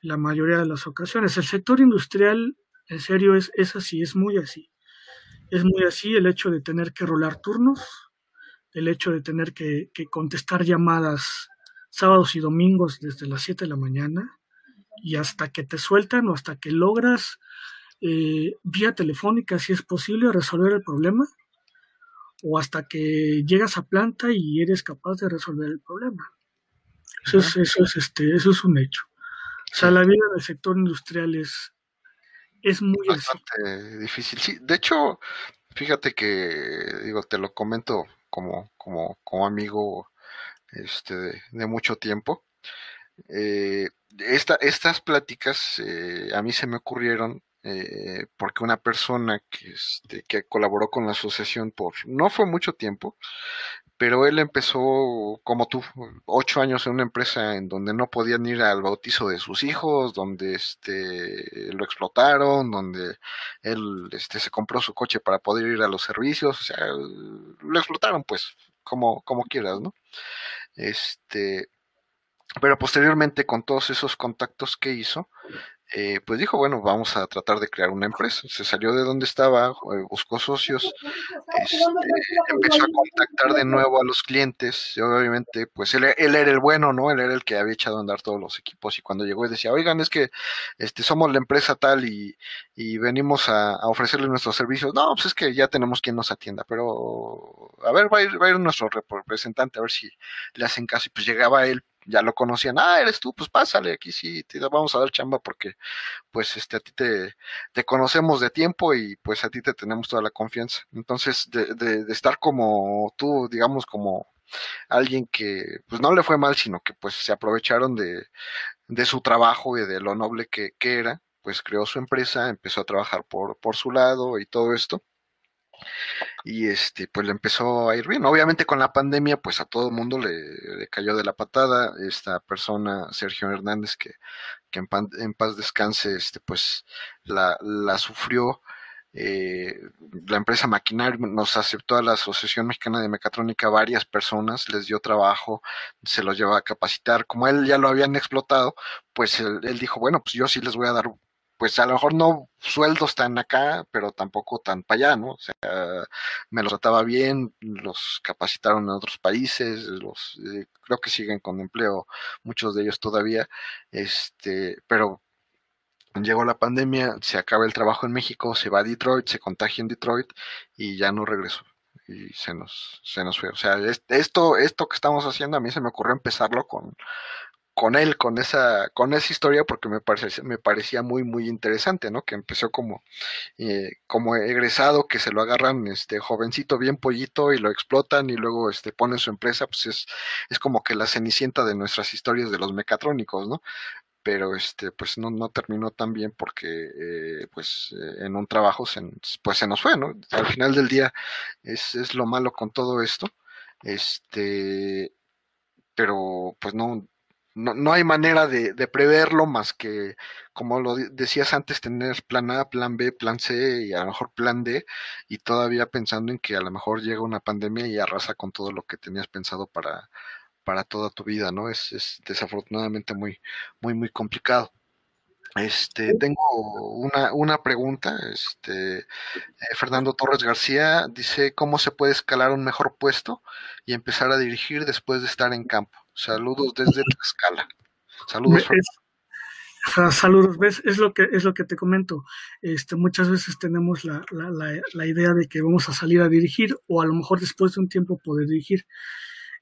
La mayoría de las ocasiones. El sector industrial, en serio, es, es así, es muy así. Es muy así el hecho de tener que rolar turnos, el hecho de tener que, que contestar llamadas sábados y domingos desde las 7 de la mañana y hasta que te sueltan o hasta que logras eh, vía telefónica, si es posible, resolver el problema, o hasta que llegas a planta y eres capaz de resolver el problema. Eso es, eso es, este, eso es un hecho. O sea, la vida del sector industrial es, es muy bastante difícil. Sí, de hecho, fíjate que, digo, te lo comento como, como, como amigo este, de, mucho tiempo. Eh, esta, estas pláticas eh, a mí se me ocurrieron eh, porque una persona que, este, que colaboró con la asociación por no fue mucho tiempo, pero él empezó como tú, ocho años en una empresa en donde no podían ir al bautizo de sus hijos, donde este lo explotaron, donde él este se compró su coche para poder ir a los servicios, o sea, lo explotaron pues, como, como quieras, ¿no? Este, pero posteriormente con todos esos contactos que hizo, eh, pues dijo, bueno, vamos a tratar de crear una empresa. Se salió de donde estaba, eh, buscó socios, este, empezó a contactar de nuevo a los clientes, y obviamente, pues él, era el bueno, ¿no? Él era el que había echado a andar todos los equipos, y cuando llegó y decía, oigan, es que este, somos la empresa tal y, venimos a, a ofrecerles nuestros servicios. No, pues es que ya tenemos quien nos atienda, pero a ver, va a ir, va a ir nuestro representante, a ver si le hacen caso. Y pues llegaba él ya lo conocían, ah, eres tú, pues pásale, aquí sí, te vamos a dar chamba porque pues este a ti te, conocemos de tiempo y pues a ti te tenemos toda la confianza. Entonces, de, de, de estar como tú, digamos, como alguien que pues no le fue mal, sino que pues se aprovecharon de, de su trabajo y de lo noble que, que era, pues creó su empresa, empezó a trabajar por, por su lado y todo esto y este pues le empezó a ir bien. Obviamente con la pandemia pues a todo mundo le, cayó de la patada. Esta persona, Sergio Hernández, que, que en, paz descanse, este pues la, la sufrió. Eh, la empresa Maquinar nos aceptó a la Asociación Mexicana de Mecatrónica varias personas, les dio trabajo, se los llevaba a capacitar. Como él ya lo habían explotado, pues él, él dijo, bueno, pues yo sí les voy a dar pues a lo mejor no sueldos tan acá, pero tampoco tan para allá, ¿no? O sea, me los trataba bien, los capacitaron en otros países, los eh, creo que siguen con empleo muchos de ellos todavía, este, pero llegó la pandemia, se acaba el trabajo en México, se va a Detroit, se contagia en Detroit y ya no regresó y se nos se nos fue. O sea, esto esto que estamos haciendo a mí se me ocurrió empezarlo con con él, con esa, con esa historia, porque me parecía, me parecía muy, muy interesante, ¿no? Que empezó como, eh, como egresado, que se lo agarran, este, jovencito, bien pollito, y lo explotan, y luego, este, ponen su empresa, pues es, es como que la cenicienta de nuestras historias de los mecatrónicos, ¿no? Pero, este, pues no, no terminó tan bien porque, eh, pues, eh, en un trabajo, se, pues se nos fue, ¿no? Al final del día, es, es lo malo con todo esto, este, pero, pues no, no, no hay manera de, de, preverlo más que, como lo decías antes, tener plan A, plan B, plan C y a lo mejor plan D, y todavía pensando en que a lo mejor llega una pandemia y arrasa con todo lo que tenías pensado para, para toda tu vida, ¿no? Es, es desafortunadamente muy, muy, muy complicado. Este, tengo una, una pregunta. Este, eh, Fernando Torres García dice: ¿Cómo se puede escalar un mejor puesto y empezar a dirigir después de estar en campo? Saludos desde Tlaxcala. Saludos. saludos, ves, es lo que es lo que te comento. Este, muchas veces tenemos la, la, idea de que vamos a salir a dirigir o a lo mejor después de un tiempo poder dirigir.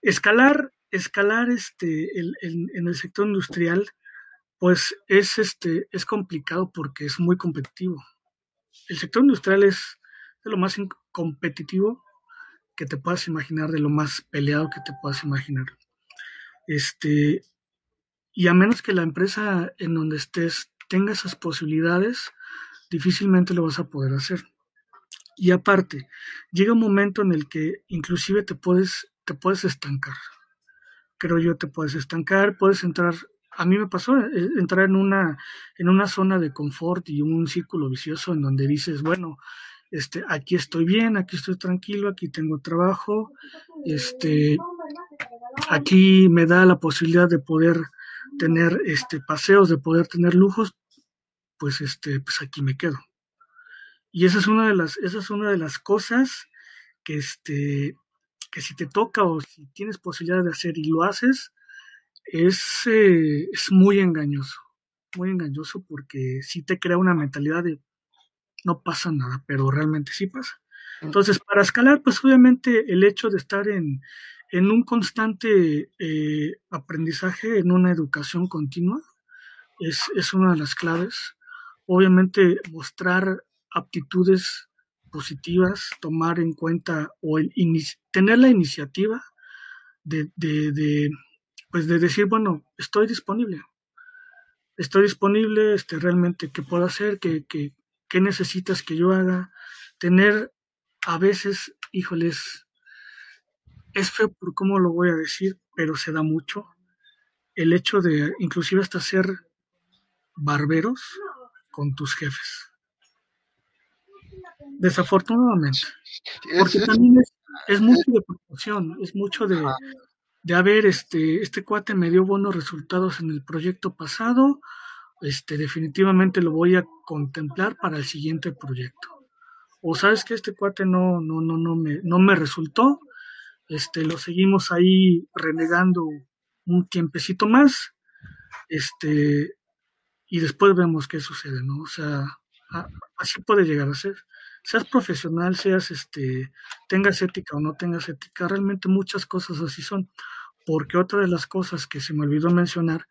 Escalar, escalar este, el, en el sector industrial pues es, este, es complicado porque es muy competitivo. El sector industrial es de lo más competitivo que te puedas imaginar, de lo más peleado que te puedas imaginar. Este, y a menos que la empresa en donde estés tenga esas posibilidades, difícilmente lo vas a poder hacer. Y aparte, llega un momento en el que inclusive te puedes, te puedes estancar. Creo yo, te puedes estancar, puedes entrar a mí me pasó eh, entrar en una, en una zona de confort y un círculo vicioso en donde dices, bueno, este, aquí estoy bien, aquí estoy tranquilo, aquí tengo trabajo, este, aquí me da la posibilidad de poder tener este, paseos, de poder tener lujos, pues, este, pues aquí me quedo. Y esa es una de las, esa es una de las cosas que, este, que si te toca o si tienes posibilidad de hacer y lo haces, es, eh, es muy engañoso, muy engañoso porque sí te crea una mentalidad de no pasa nada, pero realmente sí pasa. Entonces, para escalar, pues obviamente el hecho de estar en, en un constante eh, aprendizaje, en una educación continua, es, es, una de las claves. Obviamente mostrar aptitudes positivas, tomar en cuenta o el, tener la iniciativa de, de, de, pues de decir, bueno, estoy disponible, estoy disponible, este, realmente qué puedo hacer, qué, qué, qué necesitas que yo haga, tener a veces, híjoles, es feo por cómo lo voy a decir, pero se da mucho el hecho de inclusive hasta ser barberos con tus jefes. Desafortunadamente. Porque también es, mucho de proporción, es mucho de, de haber, este, este cuate me dio buenos resultados en el proyecto pasado, este, definitivamente lo voy a contemplar para el siguiente proyecto. O sabes que este cuate no, no, no, no me, no me resultó, este, lo seguimos ahí renegando un tiempecito más, este, y después vemos qué sucede, ¿no? O sea, así puede llegar a ser. Seas profesional, seas, este, tengas ética o no tengas ética, realmente muchas cosas así son. Porque otra de las cosas que se me olvidó mencionar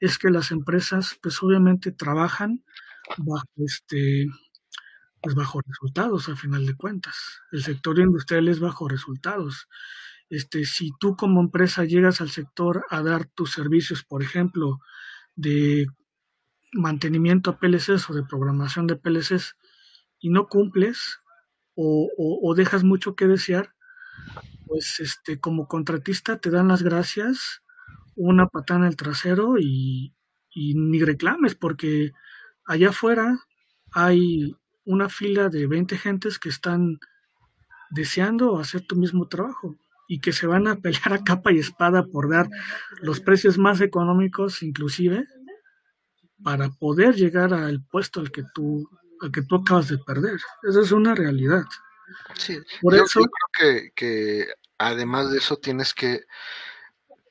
es que las empresas, pues obviamente trabajan bajo este, pues bajo resultados a final de cuentas. El sector industrial es bajo resultados. Este, si tú como empresa llegas al sector a dar tus servicios, por ejemplo, de mantenimiento a PLCs o de programación de PLCs y no cumples o, dejas mucho que desear, pues este, como contratista te dan las gracias, una patada en el trasero y ni reclames porque allá afuera hay una fila de 20 gentes que están deseando hacer tu mismo trabajo y que se van a pelear a capa y espada por dar los precios más económicos inclusive para poder llegar al puesto al que tú al que tú acabas de perder. Esa es una realidad. Sí, Por eso, yo creo que, que además de eso tienes que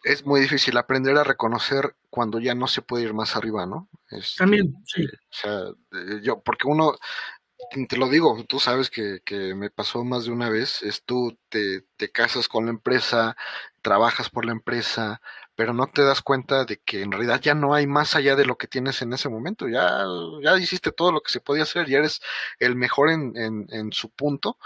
es muy difícil aprender a reconocer cuando ya no se puede ir más arriba, ¿no? También, sí. O sea, yo, porque uno, te lo digo, tú sabes que, que, me pasó más de una vez, es tú te, te, casas con la empresa, trabajas por la empresa, pero no te das cuenta de que en realidad ya no hay más allá de lo que tienes en ese momento, ya, ya hiciste todo lo que se podía hacer, ya eres el mejor en, en, en su punto,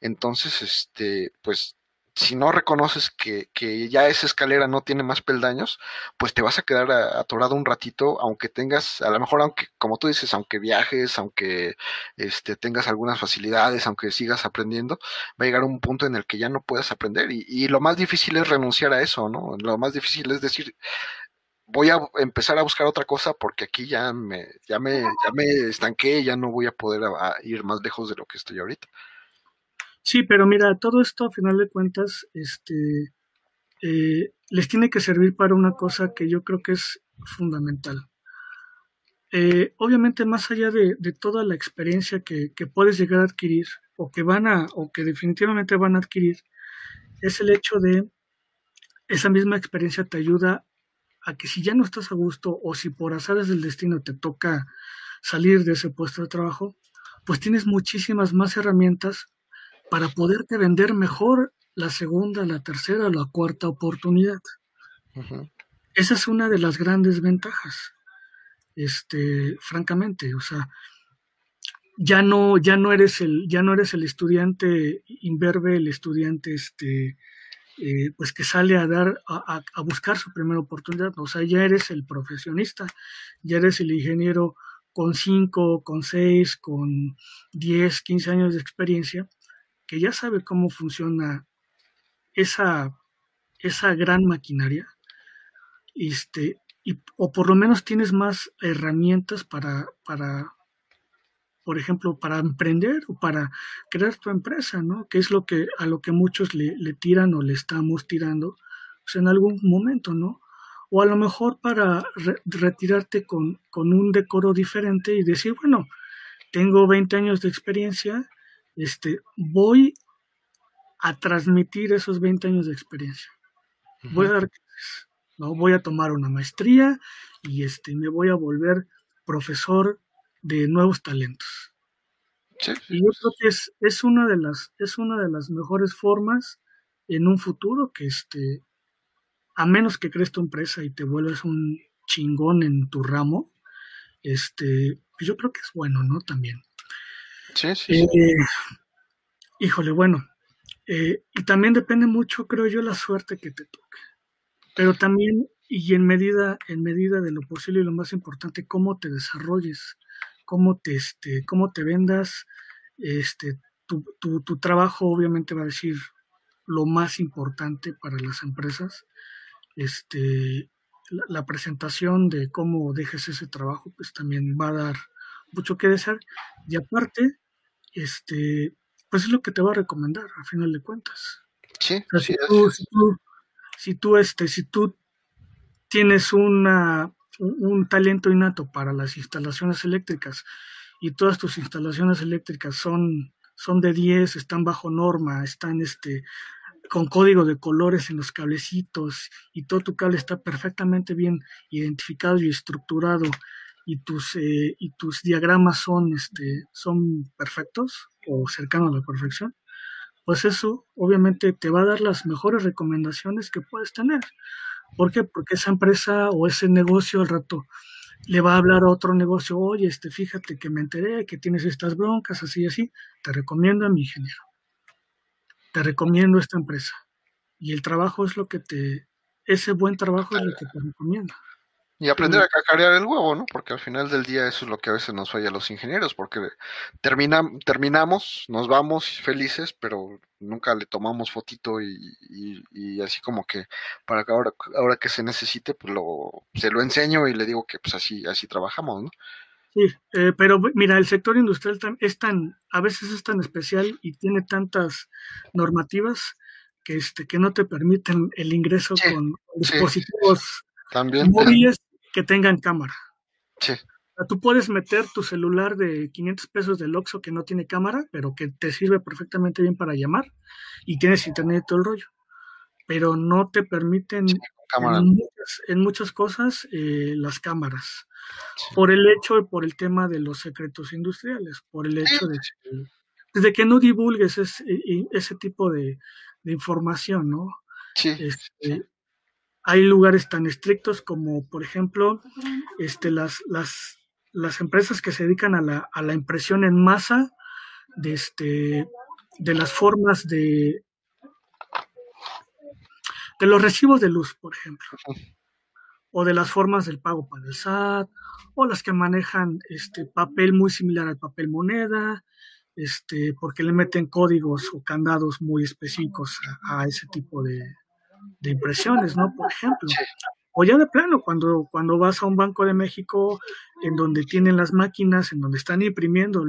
entonces, este, pues si no reconoces que, que, ya esa escalera no tiene más peldaños, pues te vas a quedar atorado un ratito, aunque tengas, a lo mejor, aunque, como tú dices, aunque viajes, aunque este, tengas algunas facilidades, aunque sigas aprendiendo, va a llegar un punto en el que ya no puedas aprender. Y, y lo más difícil es renunciar a eso, ¿no? Lo más difícil es decir, voy a empezar a buscar otra cosa porque aquí ya me, ya me, ya me estanqué, ya no voy a poder ir más lejos de lo que estoy ahorita. Sí, pero mira, todo esto a final de cuentas, este, eh, les tiene que servir para una cosa que yo creo que es fundamental. Eh, obviamente, más allá de, toda la experiencia que, puedes llegar a adquirir, o que van a, o que definitivamente van a adquirir, es el hecho de esa misma experiencia te ayuda a que si ya no estás a gusto, o si por azares del destino te toca salir de ese puesto de trabajo, pues tienes muchísimas más herramientas para poderte vender mejor la segunda, la tercera la cuarta oportunidad. Esa es una de las grandes ventajas. Este, francamente, o sea, ya no, ya no eres el, ya no eres el estudiante imberbe, el estudiante este, eh, pues que sale a dar, a, a, buscar su primera oportunidad. O sea, ya eres el profesionista, ya eres el ingeniero con cinco, con seis, con diez, quince años de experiencia, que ya sabe cómo funciona esa, esa gran maquinaria, este, y, o por lo menos tienes más herramientas para, para, por ejemplo, para emprender o para crear tu empresa, ¿no? Que es lo que a lo que muchos le, tiran o le estamos tirando pues, en algún momento, ¿no? O a lo mejor para retirarte con, con un decoro diferente y decir, bueno, tengo 20 años de experiencia, este, voy a transmitir esos 20 años de experiencia. Voy a dar ¿no? Voy a tomar una maestría y este, me voy a volver profesor de nuevos talentos. y yo creo que es, es una de las, es una de las mejores formas en un futuro que este, a menos que crees tu empresa y te vuelves un chingón en tu ramo, este, yo creo que es bueno, ¿no? También. Sí, sí. Eh, híjole, bueno, eh, y también depende mucho, creo yo, la suerte que te toque. Pero también, y en medida, en medida de lo posible y lo más importante, cómo te desarrolles, cómo te, este, cómo te vendas, este, tu, tu, tu trabajo obviamente va a decir lo más importante para las empresas. Este, la, presentación de cómo dejes ese trabajo, pues también va a dar mucho que desear. Y aparte, este, pues es lo que te va a recomendar, a final de cuentas. Sí, si, tú, si, tú, este, si tú tienes una, un talento innato para las instalaciones eléctricas y todas tus instalaciones eléctricas son, son de 10, están bajo norma, están este, con código de colores en los cablecitos y todo tu cable está perfectamente bien identificado y estructurado y tus, eh, y tus diagramas son, este, son perfectos o cercanos a la perfección, pues eso obviamente te va a dar las mejores recomendaciones que puedes tener. ¿Por qué? Porque esa empresa o ese negocio al rato le va a hablar a otro negocio, oye, este, fíjate que me enteré que tienes estas broncas, así y así, te recomiendo a mi ingeniero te recomiendo esta empresa. Y el trabajo es lo que te, ese buen trabajo es lo que te recomienda. Y aprender a cacarear el huevo, ¿no? Porque al final del día eso es lo que a veces nos falla a los ingenieros, porque terminamos, nos vamos felices, pero nunca le tomamos fotito y, así como que para que ahora, ahora que se necesite, pues lo, se lo enseño y le digo que pues así, así trabajamos, ¿no? Sí, eh, pero mira, el sector industrial es tan, a veces es tan especial y tiene tantas normativas que este que no te permiten el ingreso con dispositivos móviles que tengan cámara. Sí. tú puedes meter tu celular de 500 pesos del Oxxo que no tiene cámara, pero que te sirve perfectamente bien para llamar y tienes internet y todo el rollo. Pero no te permiten en, muchas, cosas eh, las cámaras por el hecho y por el tema de los secretos industriales, por el hecho de que, que no divulgues ese, tipo de, información, ¿no? Este, hay lugares tan estrictos como, por ejemplo, este, las, las, las empresas que se dedican a la, a la impresión en masa de, este, de las formas de, de los recibos de luz, por ejemplo. O de las formas del pago para el SAT, o las que manejan este papel muy similar al papel moneda, este, porque le meten códigos o candados muy específicos a, ese tipo de, impresiones, ¿no? Por ejemplo. O ya de plano, cuando, cuando vas a un Banco de México en donde tienen las máquinas, en donde están imprimiendo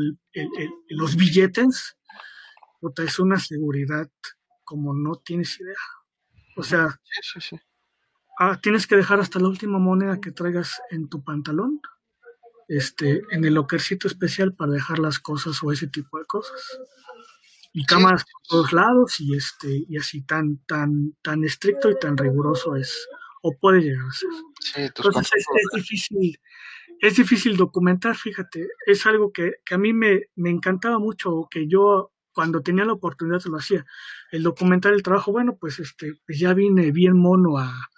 los billetes, es una seguridad como no tienes idea. O sea, sí, sí, sí. Ah, tienes que dejar hasta la última moneda que traigas en tu pantalón, este, en el lockercito especial para dejar las cosas o ese tipo de cosas. Y cámaras por todos lados y este, y así tan, tan, tan estricto y tan riguroso es, o puede llegar a ser. Entonces es, difícil, es difícil documentar, fíjate, es algo que, a mí me, me encantaba mucho, que yo cuando tenía la oportunidad lo hacía. El documentar el trabajo, bueno, pues este, pues ya vine bien mono a,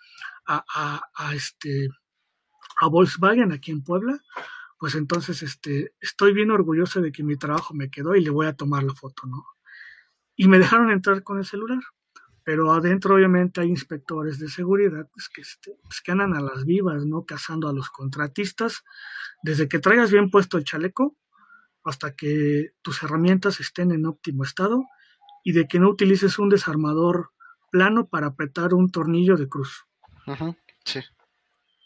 a, este, a Volkswagen aquí en Puebla, pues entonces este, estoy bien orgulloso de que mi trabajo me quedó y le voy a tomar la foto, ¿no? Y me dejaron entrar con el celular, pero adentro obviamente hay inspectores de seguridad pues, que, este, pues, que andan a las vivas, ¿no? Cazando a los contratistas, desde que traigas bien puesto el chaleco hasta que tus herramientas estén en óptimo estado y de que no utilices un desarmador plano para apretar un tornillo de cruz. Sí.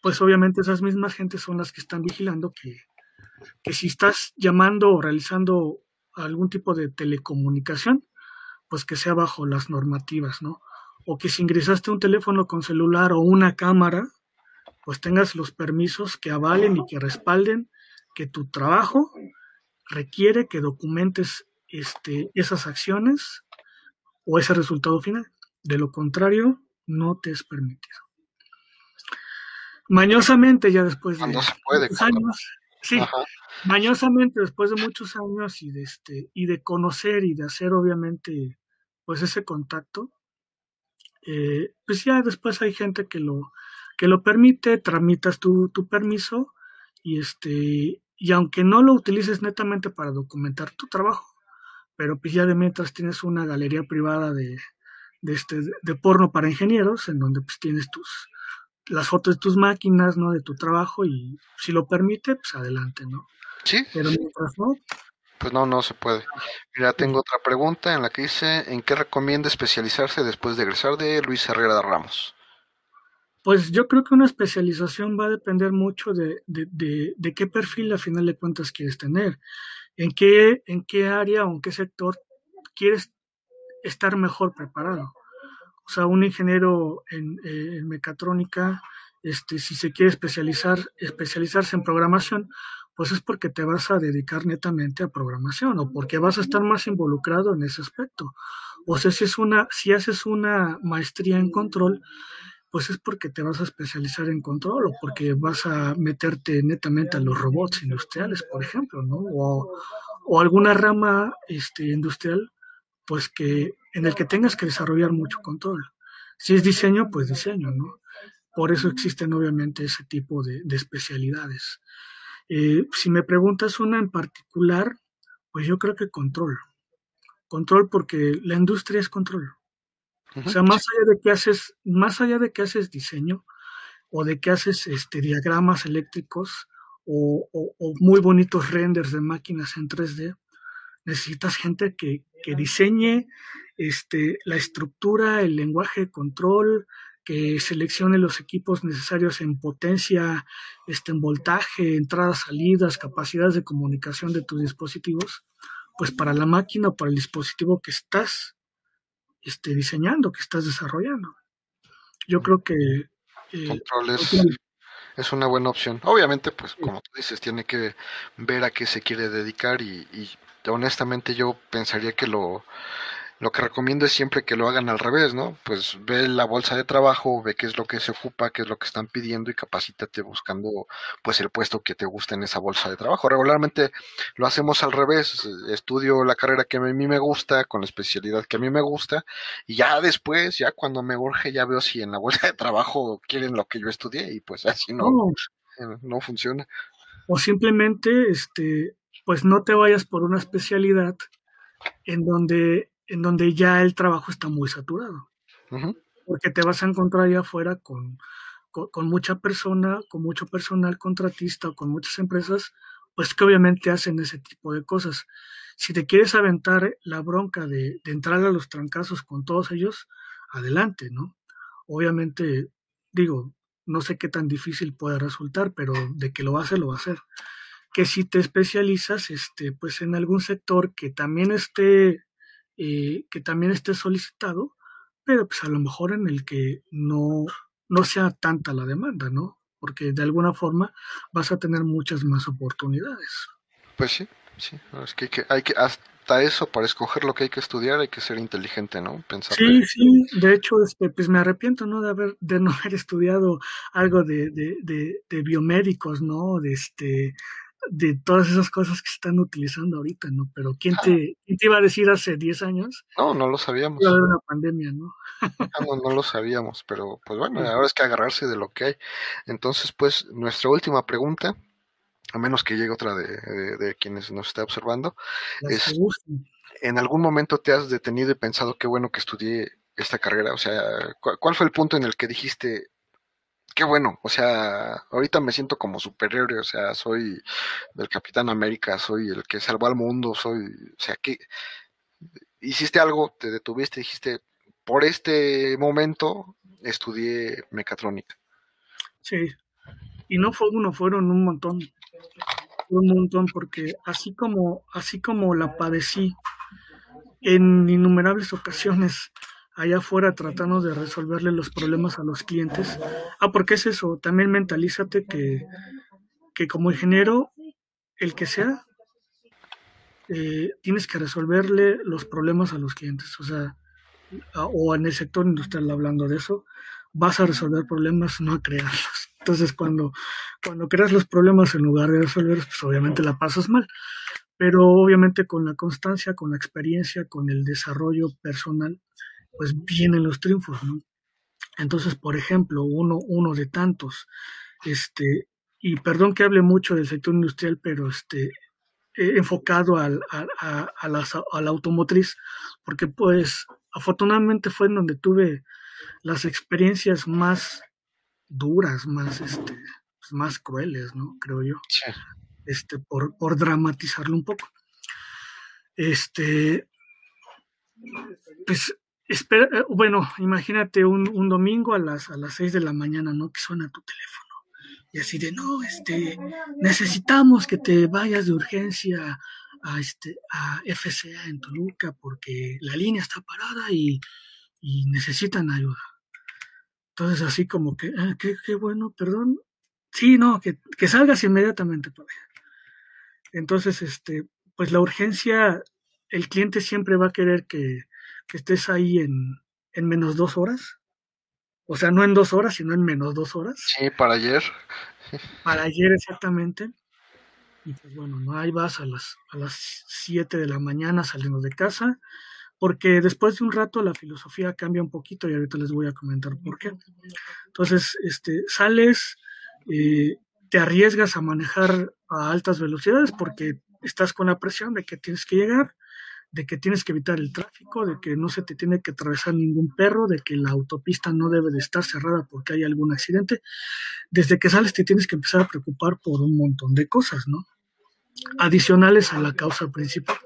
Pues obviamente esas mismas gentes son las que están vigilando que, que si estás llamando o realizando algún tipo de telecomunicación, pues que sea bajo las normativas, ¿no? O que si ingresaste un teléfono con celular o una cámara, pues tengas los permisos que avalen y que respalden que tu trabajo requiere que documentes este, esas acciones o ese resultado final. De lo contrario, no te es permitido mañosamente ya después de años, Sí, mañosamente después de muchos años y de este y de conocer y de hacer obviamente pues ese contacto, eh, pues ya después hay gente que lo que lo permite, tramitas tu, tu permiso y este y aunque no lo utilices netamente para documentar tu trabajo, pero pues ya de mientras tienes una galería privada de, de este de porno para ingenieros en donde pues tienes tus las fotos de tus máquinas, ¿no? De tu trabajo y si lo permite, pues adelante, ¿no? Sí. Pero mientras no. Pues no, no se puede. Mira, tengo otra pregunta en la que dice, ¿en qué recomienda especializarse después de egresar de Luis Herrera Ramos? Pues yo creo que una especialización va a depender mucho de, de, de, de qué perfil a final de cuentas quieres tener, en qué, en qué área o en qué sector quieres estar mejor preparado. O sea, un ingeniero en, eh, mecatrónica, este, si se quiere especializar, especializarse en programación, pues es porque te vas a dedicar netamente a programación o porque vas a estar más involucrado en ese aspecto. O sea, si es una, si haces una maestría en control, pues es porque te vas a especializar en control o porque vas a meterte netamente a los robots industriales, por ejemplo, ¿no? O, o alguna rama este, industrial, pues que en el que tengas que desarrollar mucho control. Si es diseño, pues diseño, ¿no? Por eso existen obviamente ese tipo de, especialidades. Eh, si me preguntas una en particular, pues yo creo que control. Control porque la industria es control. O sea, más allá de que haces, más allá de que haces diseño o de que haces este, diagramas eléctricos o, o muy bonitos renders de máquinas en 3D, necesitas gente que, que diseñe este, la estructura, el lenguaje de control, que seleccione los equipos necesarios en potencia, este, en voltaje, entradas, salidas, capacidades de comunicación de tus dispositivos, pues para la máquina o para el dispositivo que estás este, diseñando, que estás desarrollando. Yo creo que... Eh, es, una buena opción. Obviamente, pues como tú dices, tiene que ver a qué se quiere dedicar y honestamente yo pensaría que lo, lo que recomiendo es siempre que lo hagan al revés, ¿no? Pues ve la bolsa de trabajo, ve qué es lo que se ocupa, qué es lo que están pidiendo y capacítate buscando pues el puesto que te guste en esa bolsa de trabajo. Regularmente lo hacemos al revés, estudio la carrera que a mí me gusta, con la especialidad que a mí me gusta, y ya después, ya cuando me urge, ya veo si en la bolsa de trabajo quieren lo que yo estudié y pues así no, no, no funciona. O simplemente, este, pues no te vayas por una especialidad en donde, en donde ya el trabajo está muy saturado. Porque te vas a encontrar allá afuera con, con, mucha persona, con mucho personal contratista o con muchas empresas, pues que obviamente hacen ese tipo de cosas. Si te quieres aventar la bronca de, de entrar a los trancazos con todos ellos, adelante, ¿no? Obviamente, digo, no sé qué tan difícil puede resultar, pero de que lo va a hacer, lo va a hacer que si te especializas este, pues en algún sector que también esté, eh, que también esté solicitado, pero pues a lo mejor en el que no, no sea tanta la demanda, ¿no? Porque de alguna forma vas a tener muchas más oportunidades. Pues sí, sí, es que, hay que hasta eso para escoger lo que hay que estudiar hay que ser inteligente, ¿no? Pensar sí, sí, de hecho, este, pues me arrepiento, ¿no? De haber, de no haber estudiado algo de, de, de, de biomédicos, ¿no? De este, de todas esas cosas que se están utilizando ahorita, ¿no? Pero ¿quién te, te iba a decir hace 10 años? No, no lo sabíamos. Iba a haber una pandemia, ¿no? no, no lo sabíamos, pero pues bueno, ahora es que agarrarse de lo que hay. Entonces, pues, nuestra última pregunta, a menos que llegue otra de, de, quienes nos está observando, es, ¿en algún momento te has detenido y pensado qué bueno que estudié esta carrera? O sea, ¿cuál fue el punto en el que dijiste, qué bueno, o sea, ahorita me siento como superhéroe, o sea, soy del Capitán América, soy el que salvó al mundo, soy, o sea, que hiciste algo, te detuviste, dijiste, por este momento estudié mecatrónica. Sí, y no fue uno, fueron un montón, un montón, porque así como, así como la padecí en innumerables ocasiones, allá afuera tratando de resolverle los problemas a los clientes. Ah, porque es eso, también mentalízate que, que como ingeniero, el que sea, eh, tienes que resolverle los problemas a los clientes. O sea, o en el sector industrial hablando de eso, vas a resolver problemas, no a crearlos. Entonces, cuando, cuando creas los problemas en lugar de resolverlos, pues obviamente la pasas mal. Pero obviamente con la constancia, con la experiencia, con el desarrollo personal, pues vienen los triunfos, ¿no? Entonces, por ejemplo, uno, uno de tantos, este, y perdón que hable mucho del sector industrial, pero este, enfocado al, a, a, a, la, a, la, automotriz, porque pues afortunadamente fue en donde tuve las experiencias más duras, más, este, pues, más crueles, ¿no? Creo yo. Sí. Este, por, por dramatizarlo un poco. Este, pues espera, eh, bueno, imagínate un, un, domingo a las, a las 6 de la mañana, ¿no? Que suena tu teléfono. Y así de, no, este, necesitamos que te vayas de urgencia a, este, a FCA en Toluca porque la línea está parada y, y necesitan ayuda. Entonces así como que, ah, qué, qué, bueno, perdón. Sí, no, que, que salgas inmediatamente por Entonces, este, pues la urgencia, el cliente siempre va a querer que, que estés ahí en, en menos dos horas. O sea, no en dos horas, sino en menos dos horas. Sí, para ayer. Para ayer exactamente. Y pues bueno, no ahí vas a las, a las 7 de la mañana saliendo de casa, porque después de un rato la filosofía cambia un poquito y ahorita les voy a comentar por qué. Entonces, este, sales, eh, te arriesgas a manejar a altas velocidades porque estás con la presión de que tienes que llegar, de que tienes que evitar el tráfico, de que no se te tiene que atravesar ningún perro, de que la autopista no debe de estar cerrada porque hay algún accidente. Desde que sales te tienes que empezar a preocupar por un montón de cosas, ¿no? Adicionales a la causa principal.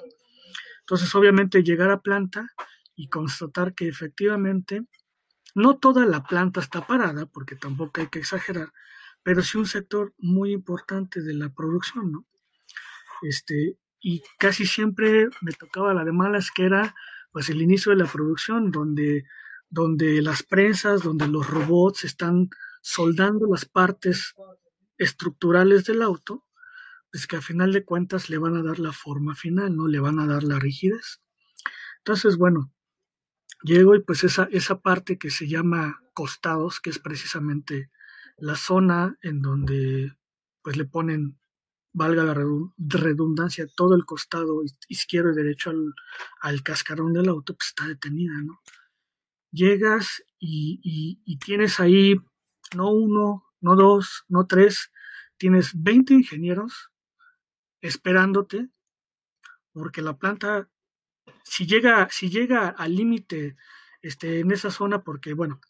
Entonces, obviamente, llegar a planta y constatar que efectivamente no toda la planta está parada, porque tampoco hay que exagerar, pero sí un sector muy importante de la producción, ¿no? Este, y casi siempre me tocaba la de malas que era pues el inicio de la producción donde donde las prensas, donde los robots están soldando las partes estructurales del auto, pues que a final de cuentas le van a dar la forma final, ¿no? Le van a dar la rigidez. Entonces, bueno, llego y pues esa, esa parte que se llama costados, que es precisamente la zona en donde pues le ponen valga la redundancia, todo el costado izquierdo y derecho al, al cascarón del auto, está detenida, ¿no? Llegas y, y, y, tienes ahí no uno, no dos, no tres, tienes 20 ingenieros esperándote, porque la planta, si llega, si llega al límite este, en esa zona, porque bueno,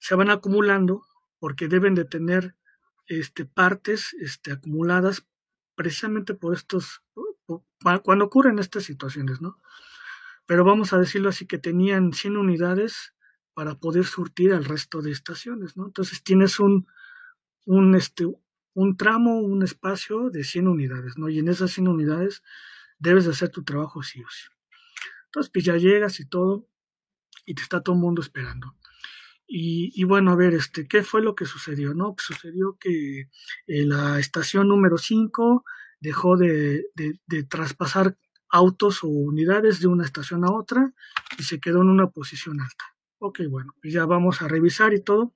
se van acumulando, porque deben de tener este, partes este, acumuladas precisamente por estos, cuando ocurren estas situaciones, ¿no? Pero vamos a decirlo así, que tenían 100 unidades para poder surtir al resto de estaciones, ¿no? Entonces tienes un, un, este, un tramo, un espacio de 100 unidades, ¿no? Y en esas 100 unidades debes de hacer tu trabajo sí o sí. Entonces, pues ya llegas y todo, y te está todo el mundo esperando. Y, bueno, a ver, este, ¿qué fue lo que sucedió? No, pues sucedió que eh, la estación número 5 dejó de, de, traspasar autos o unidades de una estación a otra y se quedó en una posición alta. Ok, bueno, pues ya vamos a revisar y todo.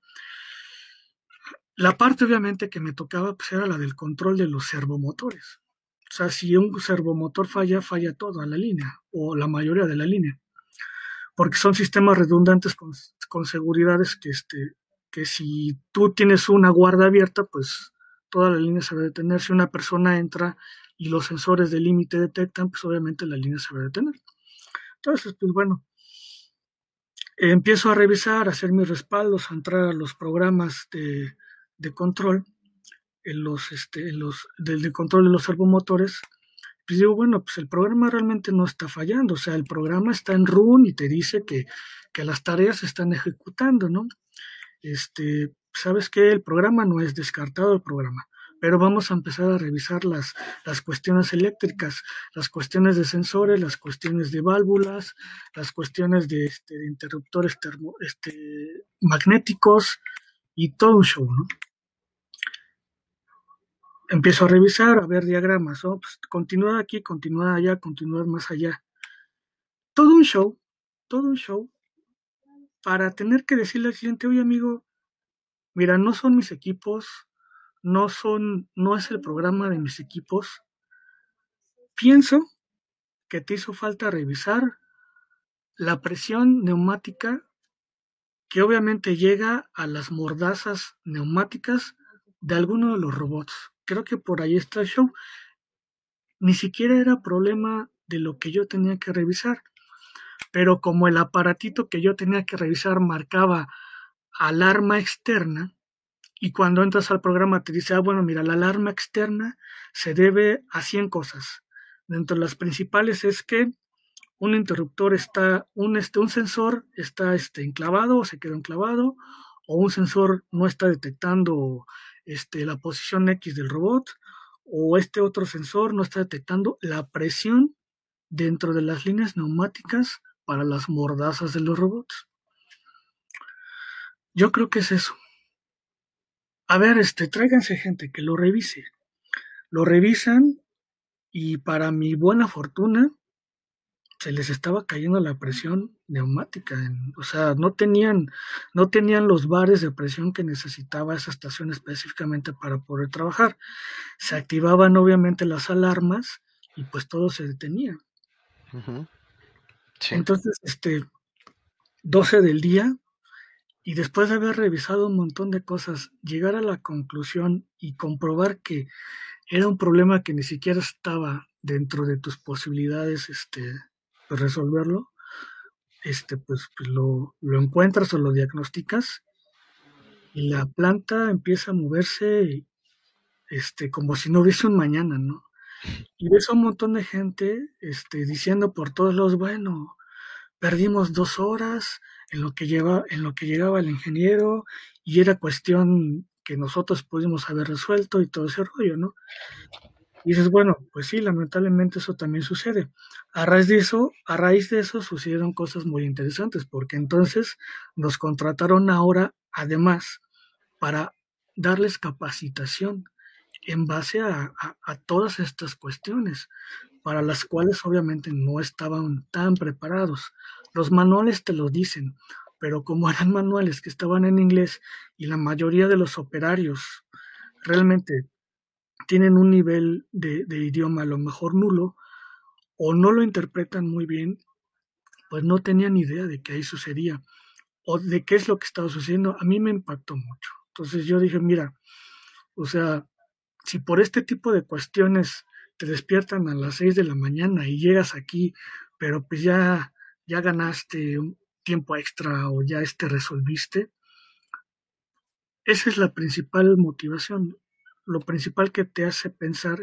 La parte obviamente que me tocaba pues era la del control de los servomotores. O sea, si un servomotor falla, falla toda la línea o la mayoría de la línea porque son sistemas redundantes con, con seguridades que, este, que si tú tienes una guarda abierta, pues toda la línea se va a detener. Si una persona entra y los sensores de límite detectan, pues obviamente la línea se va a detener. Entonces, pues bueno, empiezo a revisar, a hacer mis respaldos, a entrar a los programas de, de control, en los, este, en los, del de control de los servomotores, pues digo, bueno, pues el programa realmente no está fallando, o sea, el programa está en run y te dice que, que las tareas se están ejecutando, ¿no? Este, ¿sabes qué? El programa no es descartado el programa, pero vamos a empezar a revisar las, las cuestiones eléctricas, las cuestiones de sensores, las cuestiones de válvulas, las cuestiones de, este, interruptores termo, este, magnéticos y todo un show, ¿no? Empiezo a revisar, a ver diagramas, ¿no? Pues, continuar aquí, continuar allá, continuar más allá. Todo un show, todo un show, para tener que decirle al cliente, oye amigo, mira, no son mis equipos, no son, no es el programa de mis equipos, pienso que te hizo falta revisar la presión neumática que obviamente llega a las mordazas neumáticas de alguno de los robots. Creo que por ahí está el show. Ni siquiera era problema de lo que yo tenía que revisar, pero como el aparatito que yo tenía que revisar marcaba alarma externa, y cuando entras al programa te dice, ah, bueno, mira, la alarma externa se debe a 100 cosas. Dentro de las principales es que un interruptor está, un, este, un sensor está este, enclavado o se quedó enclavado, o un sensor no está detectando este, la posición X del robot, o este otro sensor no está detectando la presión dentro de las líneas neumáticas para las mordazas de los robots. Yo creo que es eso. A ver, este, tráiganse gente que lo revise. Lo revisan y para mi buena fortuna se les estaba cayendo la presión neumática, o sea, no tenían no tenían los bares de presión que necesitaba esa estación específicamente para poder trabajar. Se activaban obviamente las alarmas y pues todo se detenía. Entonces, este 12 del día y después de haber revisado un montón de cosas, llegar a la conclusión y comprobar que era un problema que ni siquiera estaba dentro de tus posibilidades este, pues, resolverlo, este, pues, pues lo, lo, encuentras o lo diagnosticas y la planta empieza a moverse este, como si no hubiese un mañana, ¿no? Y ves a un montón de gente este, diciendo por todos los, bueno, perdimos dos horas, en lo que lleva, en lo que llegaba el ingeniero y era cuestión que nosotros pudimos haber resuelto y todo ese rollo, ¿no? Y dices, bueno, pues sí, lamentablemente eso también sucede. A raíz de eso, a raíz de eso sucedieron cosas muy interesantes, porque entonces nos contrataron ahora, además, para darles capacitación en base a, a todas estas cuestiones, para las cuales obviamente no estaban tan preparados. Los manuales te lo dicen, pero como eran manuales que estaban en inglés y la mayoría de los operarios realmente tienen un nivel de, idioma a lo mejor nulo o no lo interpretan muy bien, pues no tenían idea de qué ahí sucedía o de qué es lo que estaba sucediendo. A mí me impactó mucho. Entonces yo dije, mira, o sea, si por este tipo de cuestiones te despiertan a las 6 de la mañana y llegas aquí, pero pues ya ya ganaste un tiempo extra o ya este resolviste. Esa es la principal motivación, lo principal que te hace pensar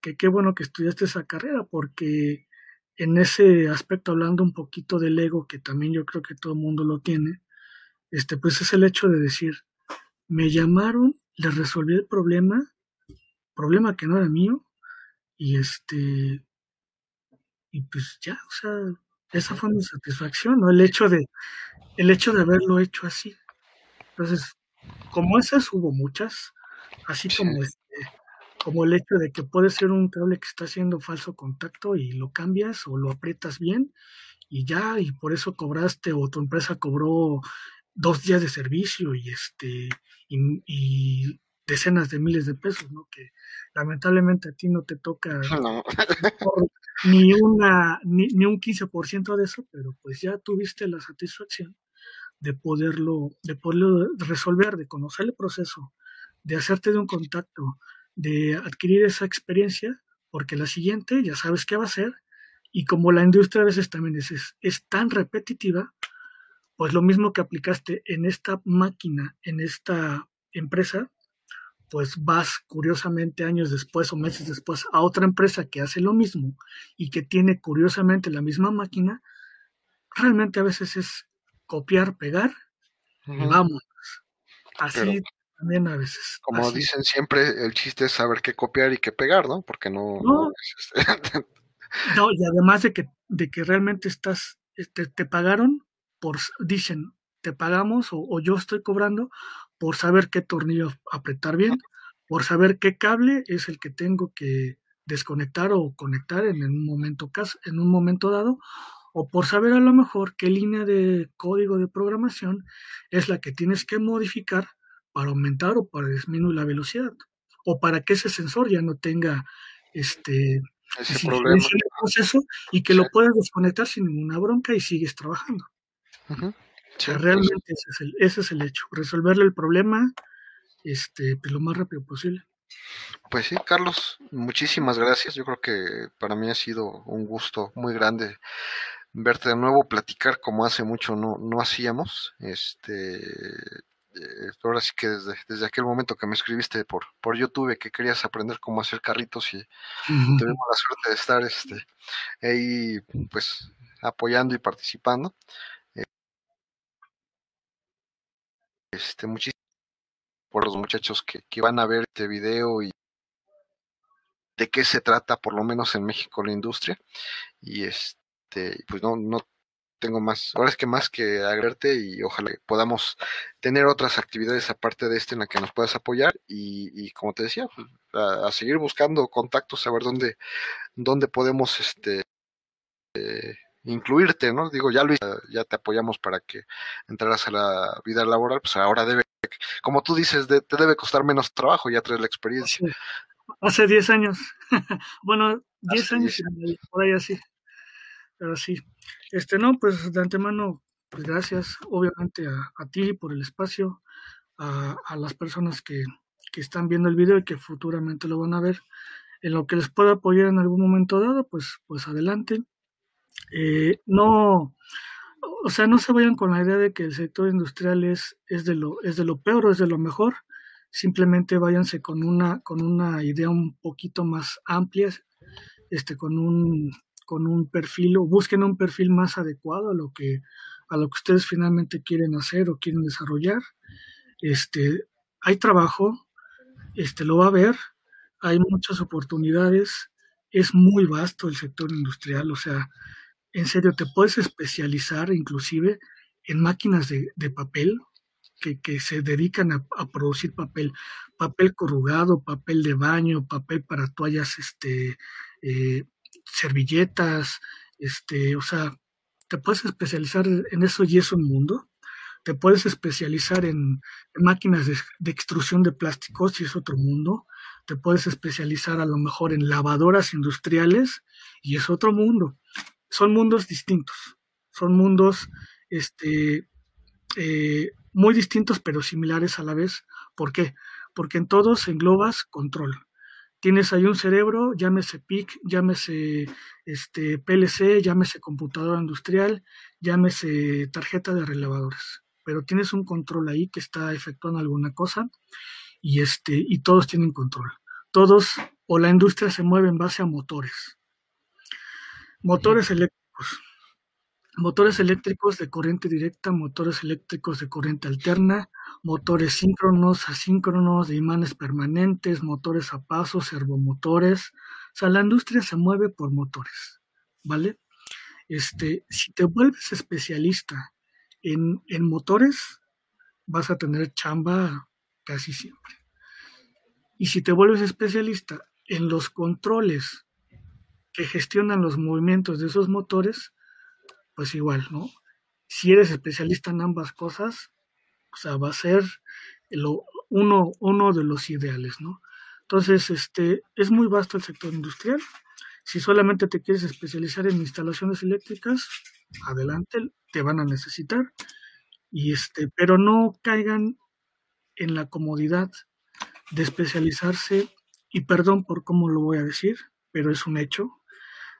que qué bueno que estudiaste esa carrera, porque en ese aspecto, hablando un poquito del ego, que también yo creo que todo el mundo lo tiene, este, pues es el hecho de decir, me llamaron, les resolví el problema, problema que no era mío, y este, y pues ya, o sea, esa fue mi satisfacción, ¿no? El hecho de, el hecho de haberlo hecho así. Entonces, como esas hubo muchas, así como este, como el hecho de que puede ser un cable que está haciendo falso contacto y lo cambias o lo aprietas bien y ya, y por eso cobraste o tu empresa cobró dos días de servicio y este y, decenas de miles de pesos, ¿no? Que lamentablemente a ti no te toca ni una ni, ni un 15% de eso, pero pues ya tuviste la satisfacción de poderlo de poderlo resolver, de conocer el proceso, de hacerte de un contacto, de adquirir esa experiencia, porque la siguiente ya sabes qué va a ser y como la industria a veces también es, es, es tan repetitiva, pues lo mismo que aplicaste en esta máquina, en esta empresa, pues vas curiosamente años después o meses después a otra empresa que hace lo mismo y que tiene curiosamente la misma máquina, realmente a veces es copiar, pegar y vamos. Así también a veces. Como dicen siempre, el chiste es saber qué copiar y qué pegar, ¿no? Porque no... No, este, y además de que, de que realmente estás, este, te pagaron por, dicen, te pagamos o yo estoy cobrando por saber qué tornillo apretar bien, por saber qué cable es el que tengo que desconectar o conectar en un momento, en un momento dado, o por saber a lo mejor qué línea de código de programación es la que tienes que modificar para aumentar o para disminuir la velocidad. o para que ese sensor ya no tenga este ese problema. proceso y que lo puedas desconectar sin ninguna bronca y sigues trabajando. realmente ese, es el, ese es el hecho, resolverle el problema este, pues, lo más rápido posible. Pues sí, Carlos, muchísimas gracias. Yo creo que para mí ha sido un gusto muy grande verte de nuevo, platicar como hace mucho no, no hacíamos. Este, eh, ahora sí que desde, desde aquel momento que me escribiste por, por YouTube que querías aprender cómo hacer carritos y tuvimos la suerte de estar este, ahí pues apoyando y participando. Eh, este, muchísimas por los muchachos que, que van a ver este video y de qué se trata, por lo menos en México, la industria. Y este, pues no, no tengo más, ahora es que más que agregarte y ojalá podamos tener otras actividades aparte de este en la que nos puedas apoyar y, como te decía, pues, a, seguir buscando contactos, a ver dónde, dónde podemos este eh, incluirte, ¿no? Digo, ya Luis, ya te apoyamos para que entraras a la vida laboral, pues ahora debe, como tú dices, te debe costar menos trabajo, ya traes la experiencia. Hace 10 años, bueno, 10 años por ahí así, pero sí. Este, no, pues de antemano, pues gracias, obviamente, a, ti por el espacio, a, a las personas que, que, están viendo el video y que futuramente lo van a ver. En lo que les pueda apoyar en algún momento dado, pues, pues adelante. Eh, no, o sea, no se vayan con la idea de que el sector industrial es, es, de, lo, es de lo peor o es de lo mejor. Simplemente váyanse con una, con una idea un poquito más amplia, este, con un con un perfil o busquen un perfil más adecuado a lo que a lo que ustedes finalmente quieren hacer o quieren desarrollar. Este, hay trabajo, este lo va a haber, hay muchas oportunidades, es muy vasto el sector industrial, o sea, en serio te puedes especializar inclusive en máquinas de, papel que, que, se dedican a, producir papel, papel corrugado, papel de baño, papel para toallas este, eh, servilletas, este, o sea, te puedes especializar en eso y es un mundo. Te puedes especializar en, máquinas de, extrusión de plásticos y es otro mundo. Te puedes especializar a lo mejor en lavadoras industriales y es otro mundo. Son mundos distintos. Son mundos este, eh, muy distintos pero similares a la vez. ¿Por qué? Porque en todos englobas control tienes ahí un cerebro, llámese PIC, llámese este, PLC, llámese computadora industrial, llámese tarjeta de relevadores, pero tienes un control ahí que está efectuando alguna cosa y, este, y todos tienen control. Todos o la industria se mueve en base a motores. Motores eléctricos. Motores eléctricos de corriente directa, motores eléctricos de corriente alterna, motores síncronos, asíncronos, de imanes permanentes, motores a paso, servomotores. O sea, la industria se mueve por motores, ¿vale? Este, si te vuelves especialista en, en motores, vas a tener chamba casi siempre. Y si te vuelves especialista en los controles que gestionan los movimientos de esos motores, pues igual, ¿no? Si eres especialista en ambas cosas, o sea, va a ser uno, uno de los ideales, ¿no? Entonces, este, es muy vasto el sector industrial. Si solamente te quieres especializar en instalaciones eléctricas, adelante, te van a necesitar. Y este, pero no caigan en la comodidad de especializarse, y perdón por cómo lo voy a decir, pero es un hecho,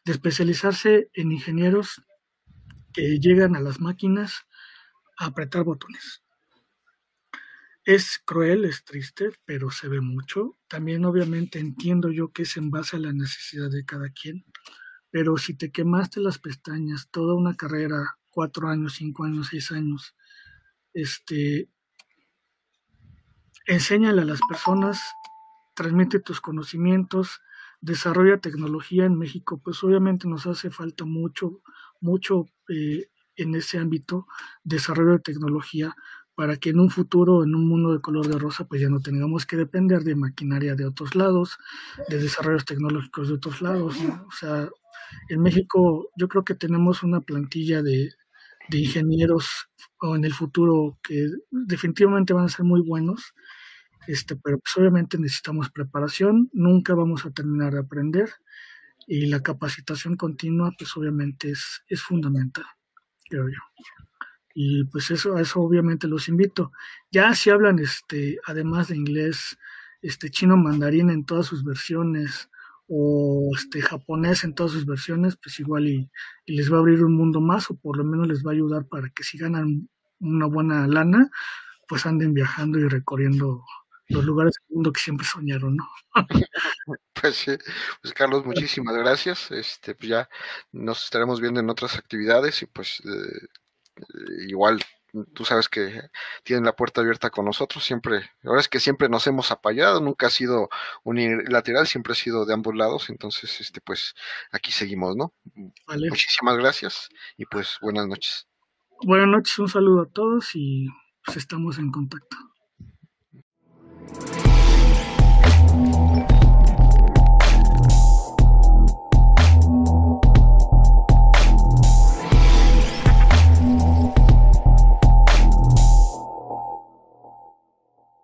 de especializarse en ingenieros que llegan a las máquinas a apretar botones. Es cruel, es triste, pero se ve mucho. También obviamente entiendo yo que es en base a la necesidad de cada quien. Pero si te quemaste las pestañas toda una carrera, cuatro años, cinco años, seis años, este, enséñale a las personas, transmite tus conocimientos, desarrolla tecnología en México, pues obviamente nos hace falta mucho, mucho eh, en ese ámbito, desarrollo de tecnología, para que en un futuro, en un mundo de color de rosa, pues ya no tengamos que depender de maquinaria de otros lados, de desarrollos tecnológicos de otros lados. O sea, en México yo creo que tenemos una plantilla de, de ingenieros o en el futuro que definitivamente van a ser muy buenos este, pero pues obviamente necesitamos preparación, nunca vamos a terminar de aprender y la capacitación continua pues obviamente es, es fundamental, creo yo. Y pues eso, eso obviamente los invito. Ya si hablan este, además de inglés, este chino mandarín en todas sus versiones, o este japonés en todas sus versiones, pues igual y, les va a abrir un mundo más o por lo menos les va a ayudar para que si ganan una buena lana, pues anden viajando y recorriendo los lugares del mundo que siempre soñaron, ¿no? pues sí, pues Carlos, muchísimas gracias. Este, pues ya nos estaremos viendo en otras actividades y pues eh, igual tú sabes que tienen la puerta abierta con nosotros, siempre, ahora es que siempre nos hemos apoyado, nunca ha sido unilateral, siempre ha sido de ambos lados, entonces, este, pues, aquí seguimos, ¿no? Muchísimas gracias y pues buenas noches. Buenas noches, un saludo a todos y pues estamos en contacto.